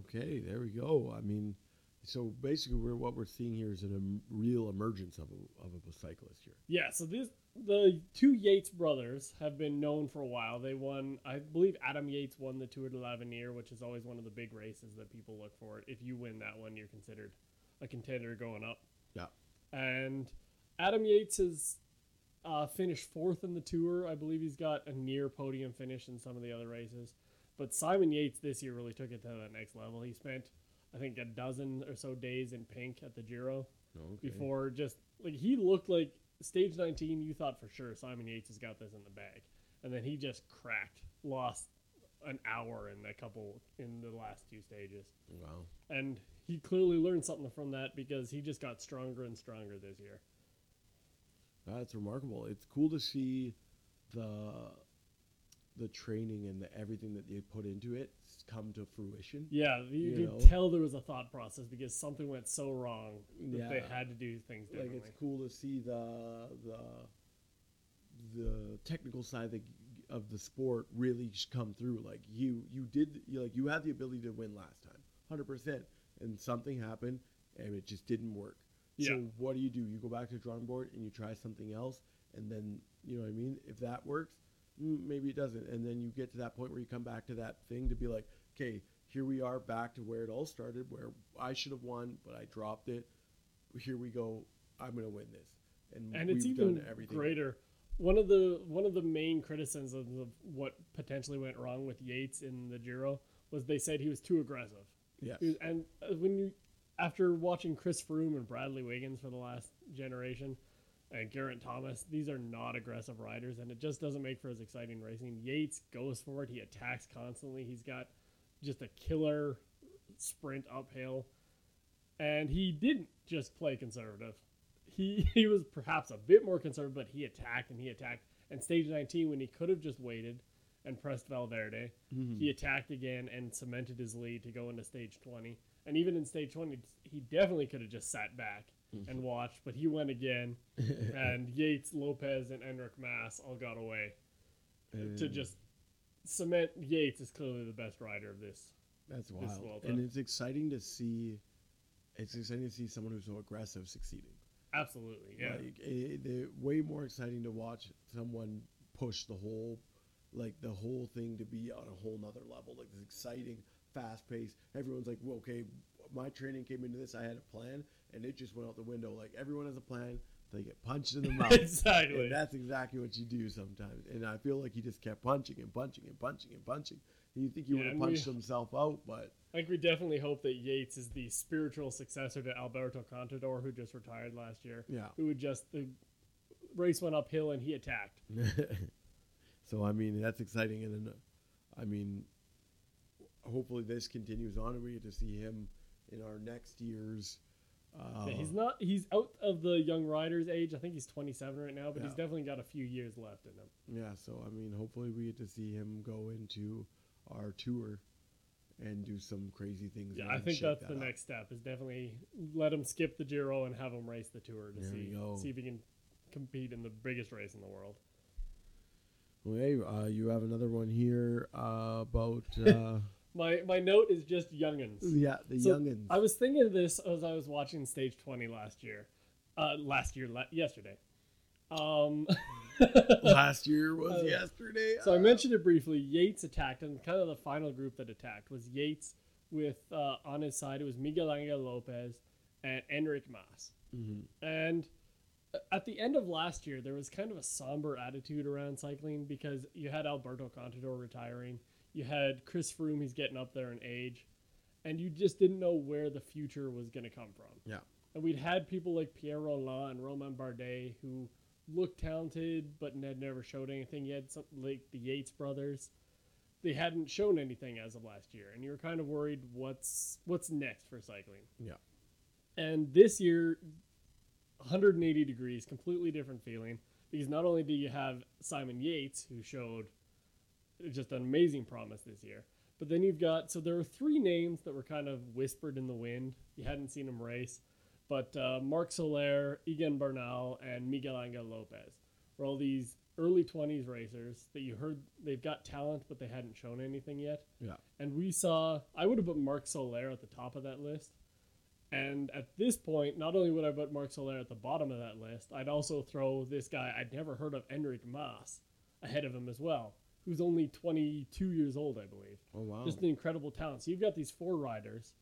Okay, there we go. I mean, so basically, we're, what we're seeing here is a em- real emergence of a, of a cyclist here. Yeah, so this the two Yates brothers have been known for a while. They won, I believe, Adam Yates won the Tour de l'Avenir, which is always one of the big races that people look for. If you win that one, you're considered a contender going up. Yeah. And Adam Yates has uh, finished fourth in the Tour. I believe he's got a near podium finish in some of the other races. But Simon Yates this year really took it to that next level. He spent, I think, a dozen or so days in pink at the Giro Okay. before just like he looked like stage 19 you thought for sure simon yates has got this in the bag and then he just cracked lost an hour in a couple in the last two stages Wow. and he clearly learned something from that because he just got stronger and stronger this year That's remarkable. It's cool to see the the training and the everything that they put into it come to fruition. yeah you, You could know? tell there was a thought process because something went so wrong that they had to do things differently. Like it's cool to see the the the technical side of the, of the sport really come through. Like you you did you like you had the ability to win last time, hundred percent, and something happened and it just didn't work. Yeah. So what do you do? You go back to the drawing board and you try something else, and then you know what I mean. If that works, mm, maybe it doesn't, and then you get to that point where you come back to that thing to be like, okay, here we are back to where it all started, where I should have won, but I dropped it. Here we go. I'm gonna win this, and, and it's we've even done everything. greater. One of the one of the main criticisms of what potentially went wrong with Yates in the Giro was they said he was too aggressive. Was- And uh, when you after watching Chris Froome and Bradley Wiggins for the last generation and Geraint Thomas, these are not aggressive riders, and it just doesn't make for as exciting racing. Yates goes for it. He attacks constantly. He's got just a killer sprint uphill, and he didn't just play conservative. He he was perhaps a bit more conservative, but he attacked and he attacked. And stage 19, when he could have just waited and pressed Valverde, Mhm. he attacked again and cemented his lead to go into stage 20. And even in stage 20, he definitely could have just sat back and mm-hmm. watched, but he went again. and Yates, Lopez, and Enric Mas all got away to just cement Yates is clearly the best rider of this. that's this wild, Vuelta. and it's exciting to see. It's exciting to see someone who's so aggressive succeeding. Absolutely, yeah. Like it, they're way more exciting to watch someone push the whole, like the whole thing to be on a whole nother level. Like this exciting, fast pace. Everyone's like, well, okay, my training came into this. I had a plan, and it just went out the window. Like everyone has a plan. They get punched in the mouth. exactly. And that's exactly what you do sometimes. And I feel like he just kept punching and punching and punching and punching. And you think he Yeah, would have and we- himself out, but I think we definitely hope that Yates is the spiritual successor to Alberto Contador, who just retired last year. yeah. Who would just the race went uphill and he attacked. so I mean that's exciting, and then, I mean, hopefully this continues on, and we get to see him in our next year's. Uh, Yeah, he's not. He's out of the young riders' age. I think he's 27 right now, but he's definitely got a few years left in him. Yeah, so I mean, hopefully we get to see him go into our tour and do some crazy things. Yeah, I think that's that the up. next step. Is definitely let him skip the Giro and have him race the Tour to There see see if he can compete in the biggest race in the world. Hey, uh, you have another one here uh, about uh, My my note is just youngins. yeah the So, youngins. I was thinking of this as I was watching Stage 20 last year. Uh, last year, la- yesterday. Um, Last year was Uh, yesterday. so I Uh, mentioned it briefly. Yates attacked, and kind of the final group that attacked was Yates with uh, on his side. It was Miguel Angel Lopez and Enric Mas. mhm. And at the end of last year, there was kind of a somber attitude around cycling because you had Alberto Contador retiring, you had Chris Froome, he's getting up there in age, and you just didn't know where the future was going to come from. Yeah. And we'd had people like Pierre Rolland and Romain Bardet who looked talented but had never showed anything. You had something like the Yates brothers. They hadn't shown anything as of last year, and you were kind of worried what's what's next for cycling. Yeah. And this year, 180 degrees, completely different feeling. Because not only do you have Simon Yates, who showed just an amazing promise this year, But then you've got so there are three names that were kind of whispered in the wind. You hadn't seen them race, but uh, Marc Soler, Egan Bernal, and Miguel Angel Lopez were all these early twenties racers that you heard they've got talent, but they hadn't shown anything yet. Yeah. And we saw I would have put Marc Soler at the top of that list. And at this point, not only would I put Marc Soler at the bottom of that list, I'd also throw this guy I'd never heard of, Enric Mas, ahead of him as well, who's only 22 years old, I believe. Oh wow. Just an incredible talent. So you've got these four riders,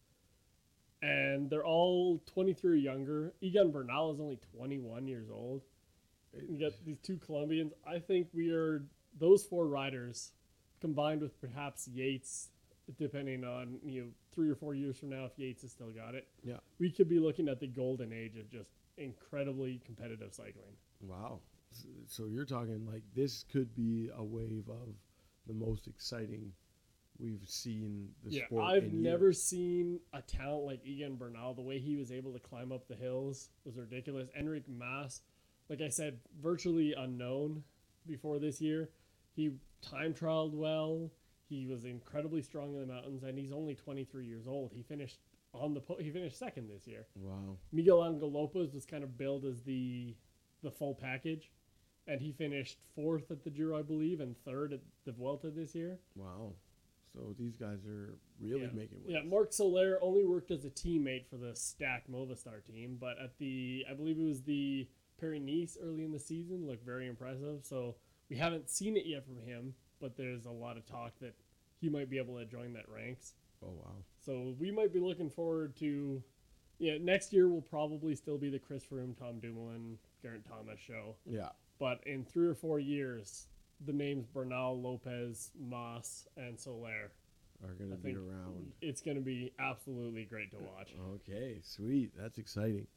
and they're all 23 or younger. Egan Bernal is only 21 years old. You got these two Colombians. I think we are those four riders combined with perhaps Yates, depending on you know three or four years from now if Yates has still got it. Yeah. we could be looking at the golden age of just incredibly competitive cycling. Wow. So you're talking like this could be a wave of the most exciting we've seen the yeah, sport. I've never years. seen a talent like Egan Bernal. The way he was able to climb up the hills was ridiculous. Enric Mas, like I said, virtually unknown before this year. He time trialed well. He was incredibly strong in the mountains, and he's only 23 years old. He finished on the po- he finished second this year. Wow. Miguel Angel Lopez was kind of billed as the the full package, and he finished fourth at the Giro, I believe, and third at the Vuelta this year. Wow. So these guys are really yeah. making waves. Yeah, Marc Soler only worked as a teammate for the Stack Movistar team, but at the I believe it was the Paris Nice early in the season looked very impressive. So we haven't seen it yet from him, but there's a lot of talk that he might be able to join that ranks. Oh wow. So we might be looking forward to yeah, next year will probably still be the Chris Froome, Tom Dumoulin, Geraint Thomas show. Yeah. But in three or four years, the names Bernal, Lopez, Mas, and Soler Are gonna be around. it's going to be absolutely great to watch. Okay, sweet. That's exciting.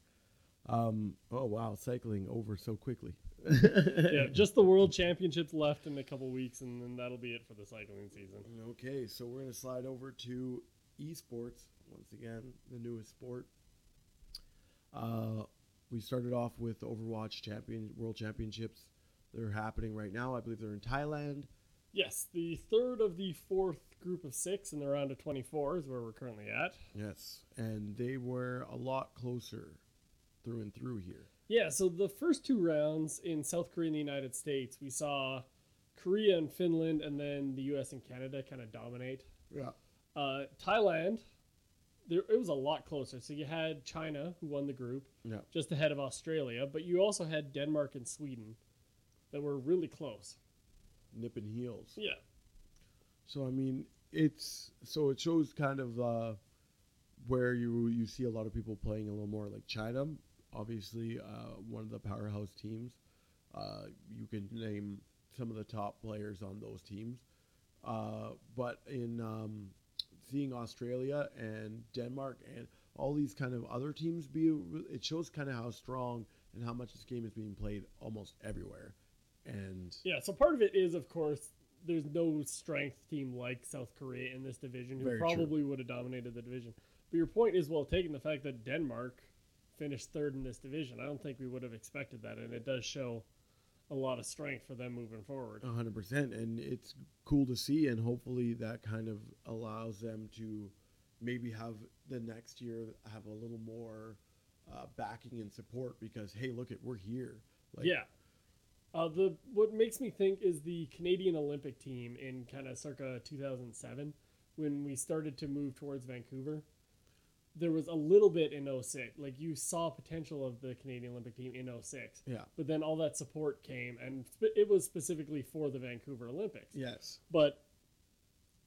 Um, oh wow, cycling over so quickly. yeah, just the World Championships left in a couple weeks, and then that'll be it for the cycling season. Okay, so we're gonna slide over to esports once again, the newest sport. Uh, we started off with Overwatch Champion World Championships. They're happening right now. I believe they're in Thailand. Yes, the third of the fourth group of six in the round of 24 is where we're currently at. Yes, and they were a lot closer through and through here. Yeah, so the first two rounds in South Korea and the United States, we saw Korea and Finland, and then the US and Canada kind of dominate. Yeah. Uh, Thailand, there, it was a lot closer. So you had China, who won the group, Yeah. just ahead of Australia, but you also had Denmark and Sweden that were really close. Nip and heels. Yeah. So I mean, it's so it shows kind of uh, where you you see a lot of people playing a little more like China. Obviously, uh, one of the powerhouse teams. Uh, you can name some of the top players on those teams. Uh, but in um, seeing Australia and Denmark and all these kind of other teams be, it shows kind of how strong and how much this game is being played almost everywhere. And Yeah, so part of it is, of course, there's no strength team like South Korea in this division who Very true. probably would have dominated the division. But your point is well taken. The fact that Denmark finished third in this division, I don't think we would have expected that, and it does show a lot of strength for them moving forward. Hundred percent, and it's cool to see, and hopefully that kind of allows them to maybe have the next year have a little more uh, backing and support because hey, look at we're here. Like, yeah. Uh, the what makes me think is the Canadian Olympic team in kind of circa 2007 when we started to move towards Vancouver. There was a little bit in 06. Like you saw potential of the Canadian Olympic team in 06. yeah, But then all that support came and it was specifically for the Vancouver Olympics. yes, But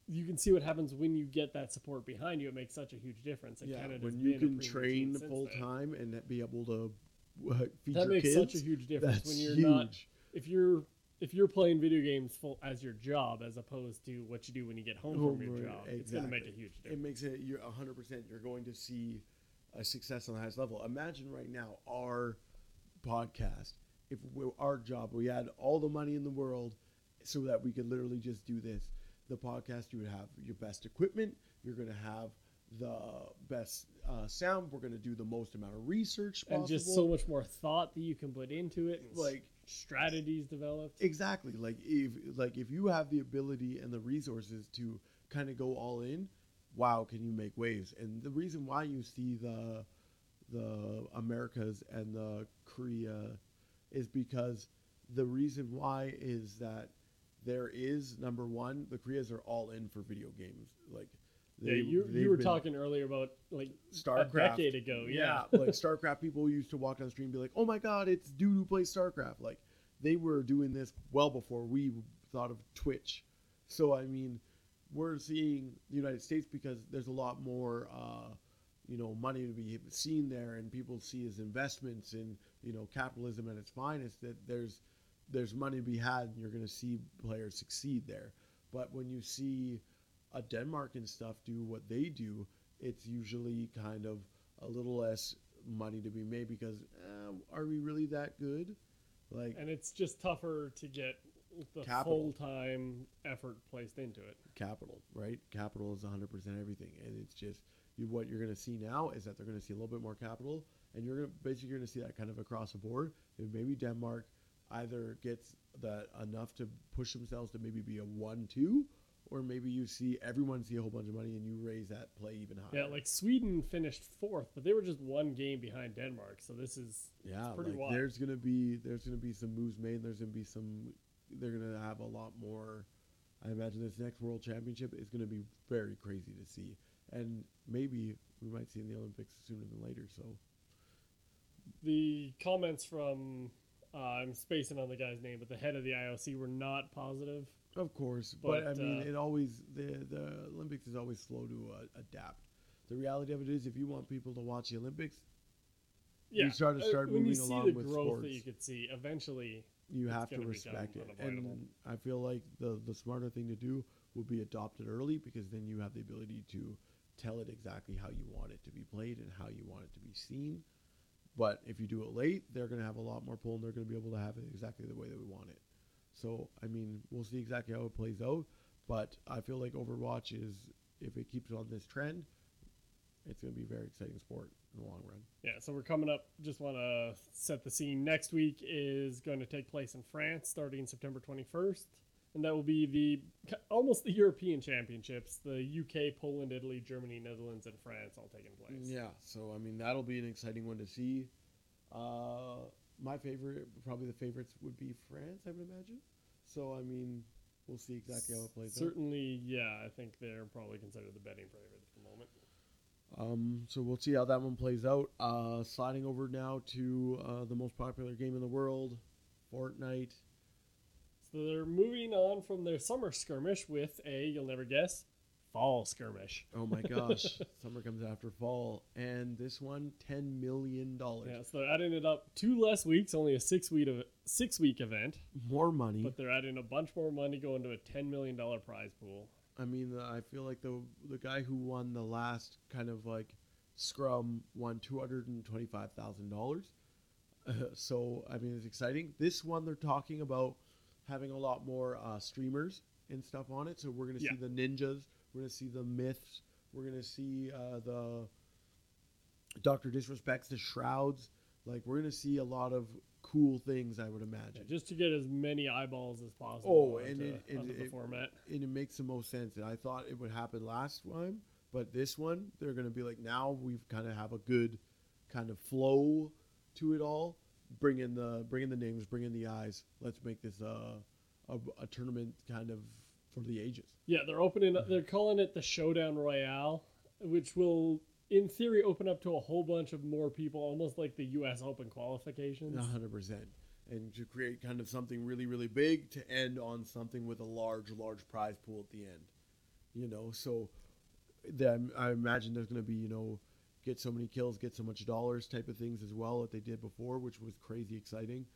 you can see what happens when you get that support behind you. It makes such a huge difference. And yeah. Canada's When you can train full time and be able to uh, feed that your makes kids, such a huge difference that's when you're huge. not if you're if you're playing video games full as your job as opposed to what you do when you get home from your job it's going to make a huge difference. It makes it you're hundred percent. You're going to see a success on the highest level. Imagine right now our podcast. If we, our job, we had all the money in the world, so that we could literally just do this. The podcast, you would have your best equipment. You're going to have the best uh, sound. We're going to do the most amount of research possible. and just so much more thought that you can put into it like strategies developed exactly like if like if you have the ability and the resources to kind of go all in, wow, can you make waves? And the reason why you see the the Americas and the Korea is because the reason why is that there is number one, the Koreas are all in for video games. Like yeah, you you were talking earlier about like StarCraft. a decade ago. Yeah, like StarCraft people used to walk down the street and be like, "Oh my God, it's dude who plays StarCraft." Like they were doing this well before we thought of Twitch. So I mean, we're seeing the United States because there's a lot more, uh, you know, money to be seen there, and people see as investments in you know capitalism at its finest. That there's there's money to be had, and you're going to see players succeed there. But when you see a Denmark and stuff do what they do, it's usually kind of a little less money to be made because eh, are we really that good? Like and it's just tougher to get the Capital. full time effort placed into it. capital, right? Capital is 100% everything, and it's just you, what you're going to see now is that they're going to see a little bit more capital, and you're going to basically going to see that kind of across the board. And maybe Denmark either gets that enough to push themselves to maybe be a one-two, or maybe you see everyone see a whole bunch of money and you raise that play even higher. Yeah, like Sweden finished fourth, but they were just one game behind Denmark. So this is Yeah, pretty like wild. there's gonna be there's gonna be some moves made. There's gonna be some. They're gonna have a lot more. I imagine this next World Championship is gonna be very crazy to see, and maybe we might see in the Olympics sooner than later. So the comments from uh, I'm spacing on the guy's name, but the head of the IOC were not positive. Of course, but, But, I mean, uh, it always the the Olympics is always slow to uh, adapt. The reality of it is, if you want people to watch the Olympics, Yeah, You start to uh, start you moving see along the with growth that you could see. Eventually, you have to respect it. And I feel like the the smarter thing to do will be adopt it early because then you have the ability to tell it exactly how you want it to be played and how you want it to be seen. But if you do it late, they're going to have a lot more pull and they're going to be able to have it exactly the way that we want it. So, I mean, we'll see exactly how it plays out. But I feel like Overwatch is, if it keeps on this trend, it's going to be a very exciting sport in the long run. yeah. So we're coming up. Just want to set the scene. Next week is going to take place in France, starting September 21st, and that will be the almost the European Championships. The UK, Poland, Italy, Germany, Netherlands, and France all taking place. Yeah, so I mean that'll be an exciting one to see. Uh, my favorite, probably the favorites, would be France. I would imagine. So I mean, we'll see exactly how it plays out. Certainly, yeah. I think they're probably considered the betting favorite at the moment. Um, so we'll see how that one plays out. Uh, sliding over now to uh, the most popular game in the world, Fortnite. So they're moving on from their summer skirmish with a, you'll never guess, fall skirmish. Oh my gosh, summer comes after fall, and this one, ten million dollars, Yeah, so they're adding it up two less weeks, only a six week of six week event, more money. but they're adding a bunch more money going to a ten million dollar prize pool. I mean, uh, I feel like the the guy who won the last kind of like scrum won two hundred and twenty five thousand dollars. so I mean, it's exciting. This one they're talking about having a lot more uh, streamers and stuff on it. So we're gonna Yeah. see the ninjas. We're gonna see the myths. We're gonna see uh, the Doctor Disrespects, the shrouds. Like we're gonna see a lot of cool things. I would Yeah, imagine. just to get as many eyeballs as possible Oh, and onto, it- and onto the it- format. and it makes the most sense. And I thought it would happen last time, but this one they're going to be like, now we've kind of have a good kind of flow to it all. Bring in the bring in the names, bring in the eyes. Let's make this a, a tournament kind of for the ages. Yeah, they're opening. up They're calling it the Showdown Royale, which will, in theory, open up to a whole bunch of more people, almost like the U.S. Open qualifications. hundred percent. And to create kind of something really, really big to end on something with a large, large prize pool at the end. You know, so then I imagine there's going to be, you know, get so many kills, get so much dollars type of things as well that they did before, which was crazy exciting.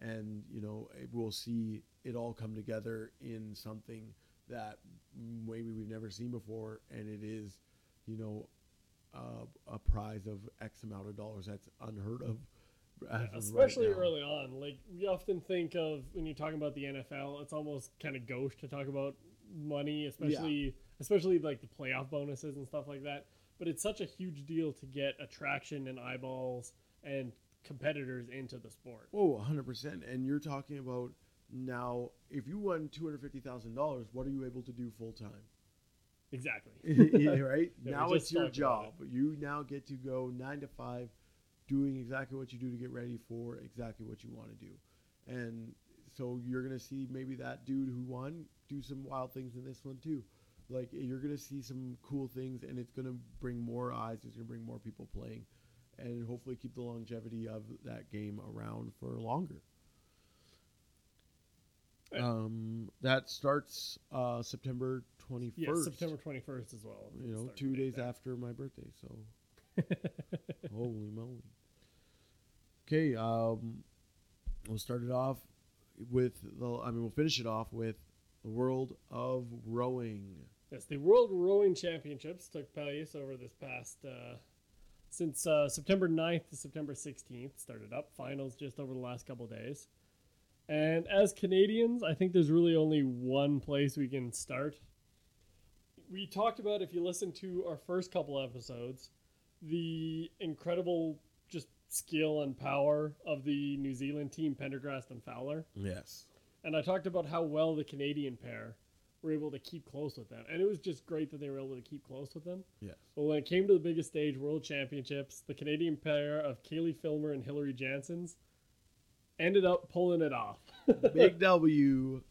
And, you know, we'll see it all come together in something that maybe we've never seen before. And it is, you know, uh, a prize of X amount of dollars. That's unheard of. as of right Especially early on. Like, we often think of, when you're talking about the NFL, it's almost kind of gauche to talk about money, especially, especially like the playoff bonuses and stuff like that. But it's such a huge deal to get attraction and eyeballs and competitors into the sport. Oh, 100%. And you're talking about now, if you won $250,000, what are you able to do full time? Exactly. Yeah, right we now it's your job. You now get to go nine to five, doing exactly what you do to get ready for exactly what you want to do, and so you're gonna see maybe that dude who won do some wild things in this one too. Like you're gonna see some cool things, and it's gonna bring more eyes. It's gonna bring more people playing, and hopefully keep the longevity of that game around for longer. Um, that starts uh, September 21st. Yeah. September 21st as well. You know, two days there. after my birthday. So holy moly. Okay, um, we'll start it off with the. I mean, we'll finish it off with the world of rowing. Yes, the World Rowing Championships took place over this past uh, since uh, September 9th to September 16th. Started up finals just over the last couple days. And as Canadians, I think there's really only one place we can start. We talked about if you listen to our first couple episodes, the incredible just skill and power of the New Zealand team Prendergast and Gowler. Yes. And I talked about how well the Canadian pair were able to keep close with them. And it was just great that they were able to keep close with them. Yes. But when it came to the biggest stage, World Championships, the Canadian pair of Kaylee Filmer and Hillary Janssens ended up pulling it off. Big W.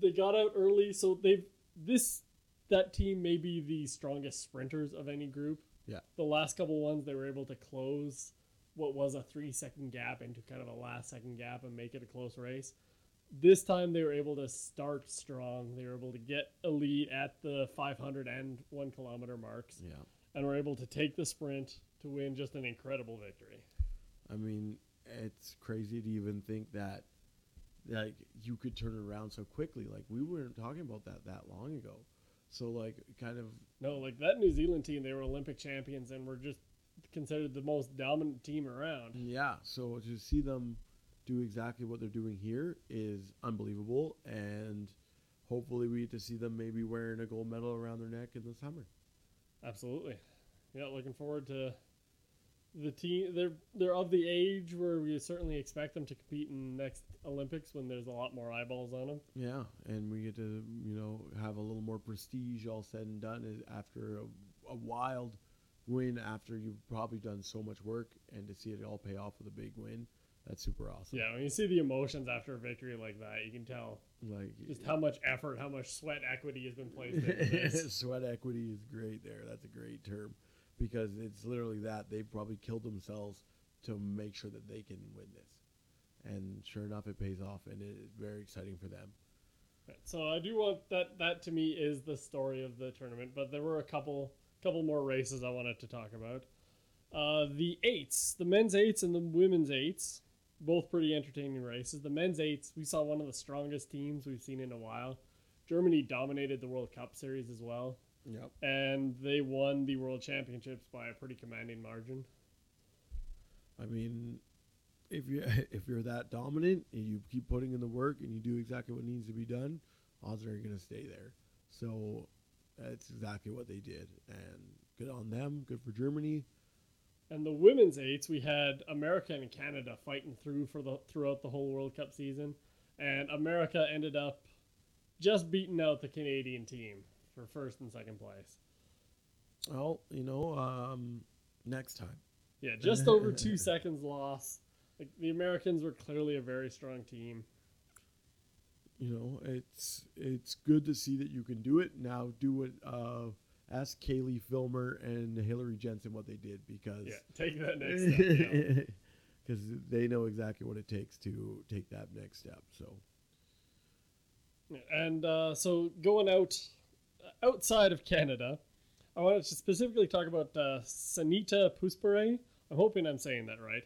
they got out early, so they've this that team may be the strongest sprinters of any group. Yeah. The last couple ones they were able to close what was a three second gap into kind of a last second gap and make it a close race. This time they were able to start strong. They were able to get a lead at the 500 and one kilometer marks Yeah. and were able to take the sprint to win just an incredible victory. I mean, it's crazy to even think that like you could turn it around so quickly. Like we weren't talking about that that long ago. So like kind of No, like that New Zealand team, they were Olympic champions and were just considered the most dominant team around. Yeah, so to see them do exactly what they're doing here is unbelievable, and hopefully we get to see them maybe wearing a gold medal around their neck in the summer. Absolutely. Yeah, looking forward to the team. They're they're of the age where we certainly expect them to compete in next Olympics when there's a lot more eyeballs on them. Yeah, and we get to you know have a little more prestige all said and done eh, after a, a wild win after you've probably done so much work, and to see it all pay off with a big win, that's super awesome. Yeah, when you see the emotions after a victory like that, you can tell like just how much effort, how much sweat equity has been placed into this. Sweat equity is great there. That's a great term because it's literally that they probably killed themselves to make sure that they can win this. And sure enough, it pays off, and it is very exciting for them. So I do want that. That to me is the story of the tournament. But there were a couple, couple more races I wanted to talk about. Uh, the eights, the men's eights and the women's eights, both pretty entertaining races. The men's eights, we saw one of the strongest teams we've seen in a while. Germany dominated the World Cup series as well, Yep. and they won the World Championships by a pretty commanding margin. I mean, if you if you're that dominant and you keep putting in the work and you do exactly what needs to be done, odds are you're going to stay there. So that's exactly what they did, and good on them. Good for Germany. And the women's eights, we had America and Canada fighting through for the throughout the whole World Cup season, and America ended up just beating out the Canadian team for first and second place. Well, you know, um, next time. Yeah, just over two seconds loss. Like the Americans were clearly a very strong team. you know, it's it's good to see that you can do it. Now do what uh ask Kaylee Filmer and Hillary Janssens what they did because Yeah, take that next step. yeah. because they know exactly what it takes to take that next step. So And uh, so going out outside of Canada, I wanted to specifically talk about uh, Sanita Puspure. I'm hoping I'm saying that right.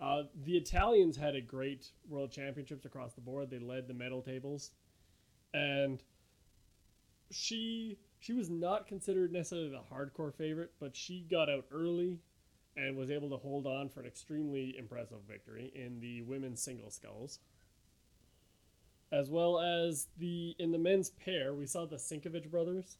Uh, the Italians had a great World Championships across the board. They led the medal tables, and she she was not considered necessarily the hardcore favorite, but she got out early and was able to hold on for an extremely impressive victory in the women's single sculls as well as the in the men's pair we saw the Sinkovic brothers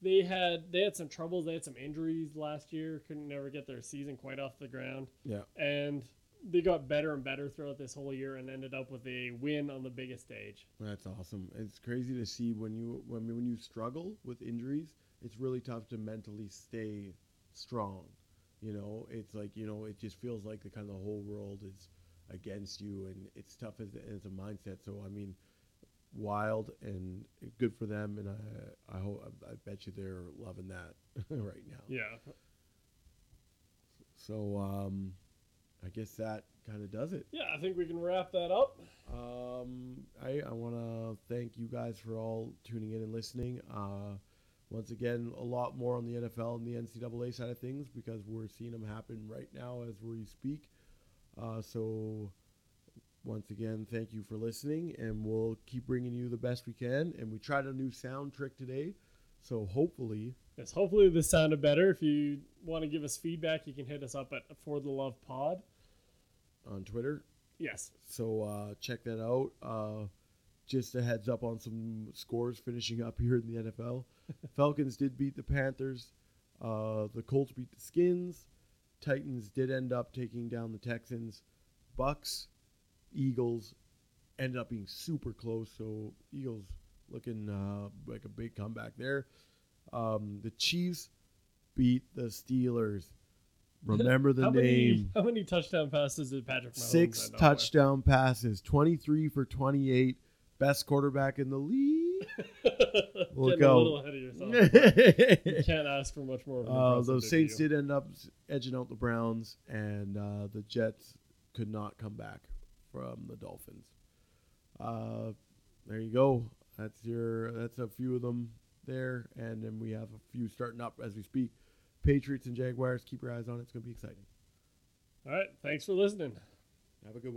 they had they had some troubles they had some injuries last year couldn't never get their season quite off the ground yeah, and they got better and better throughout this whole year and ended up with a win on the biggest stage. That's awesome. It's crazy to see when you when when you struggle with injuries. It's really tough to mentally stay strong. You know, it's like you know, it just feels like the kind of the whole world is against you, and it's tough as, as a mindset. So I mean, wild and good for them, and I I hope I bet you they're loving that right now. Yeah. So um, I guess that kind of does it. Yeah, I think we can wrap that up. Um, I, I want to thank you guys for all tuning in and listening. Uh, once again, a lot more on the NFL and the NCAA side of things because we're seeing them happen right now as we speak. Uh, so, once again, thank you for listening, and we'll keep bringing you the best we can. And we tried a new sound trick today, so hopefully, Yes, hopefully this sounded better. If you want to give us feedback, you can hit us up at For the Love Pod. on Twitter. Yes. So uh, check that out. Uh, just a heads up on some scores finishing up here in the NFL. Falcons did beat the Panthers. Uh, the Colts beat the Skins. Titans did end up taking down the Texans. Bucks, Eagles ended up being super close. So Eagles looking uh, like a big comeback there. Um, the Chiefs beat the Steelers. Remember the how name. Many, how many touchdown passes did Patrick Mahomes Six with? touchdown passes, 23 for 28. Best quarterback in the league. Look Getting a little ahead of yourself. you can't ask for much more. Of uh, those Saints did end up edging out the Browns, and uh, the Jets could not come back from the Dolphins. Uh, there you go. That's your. That's a few of them there, and then we have a few starting up as we speak. Patriots and Jaguars. Keep your eyes on it. It's going to be exciting. All right. Thanks for listening. Have a good one.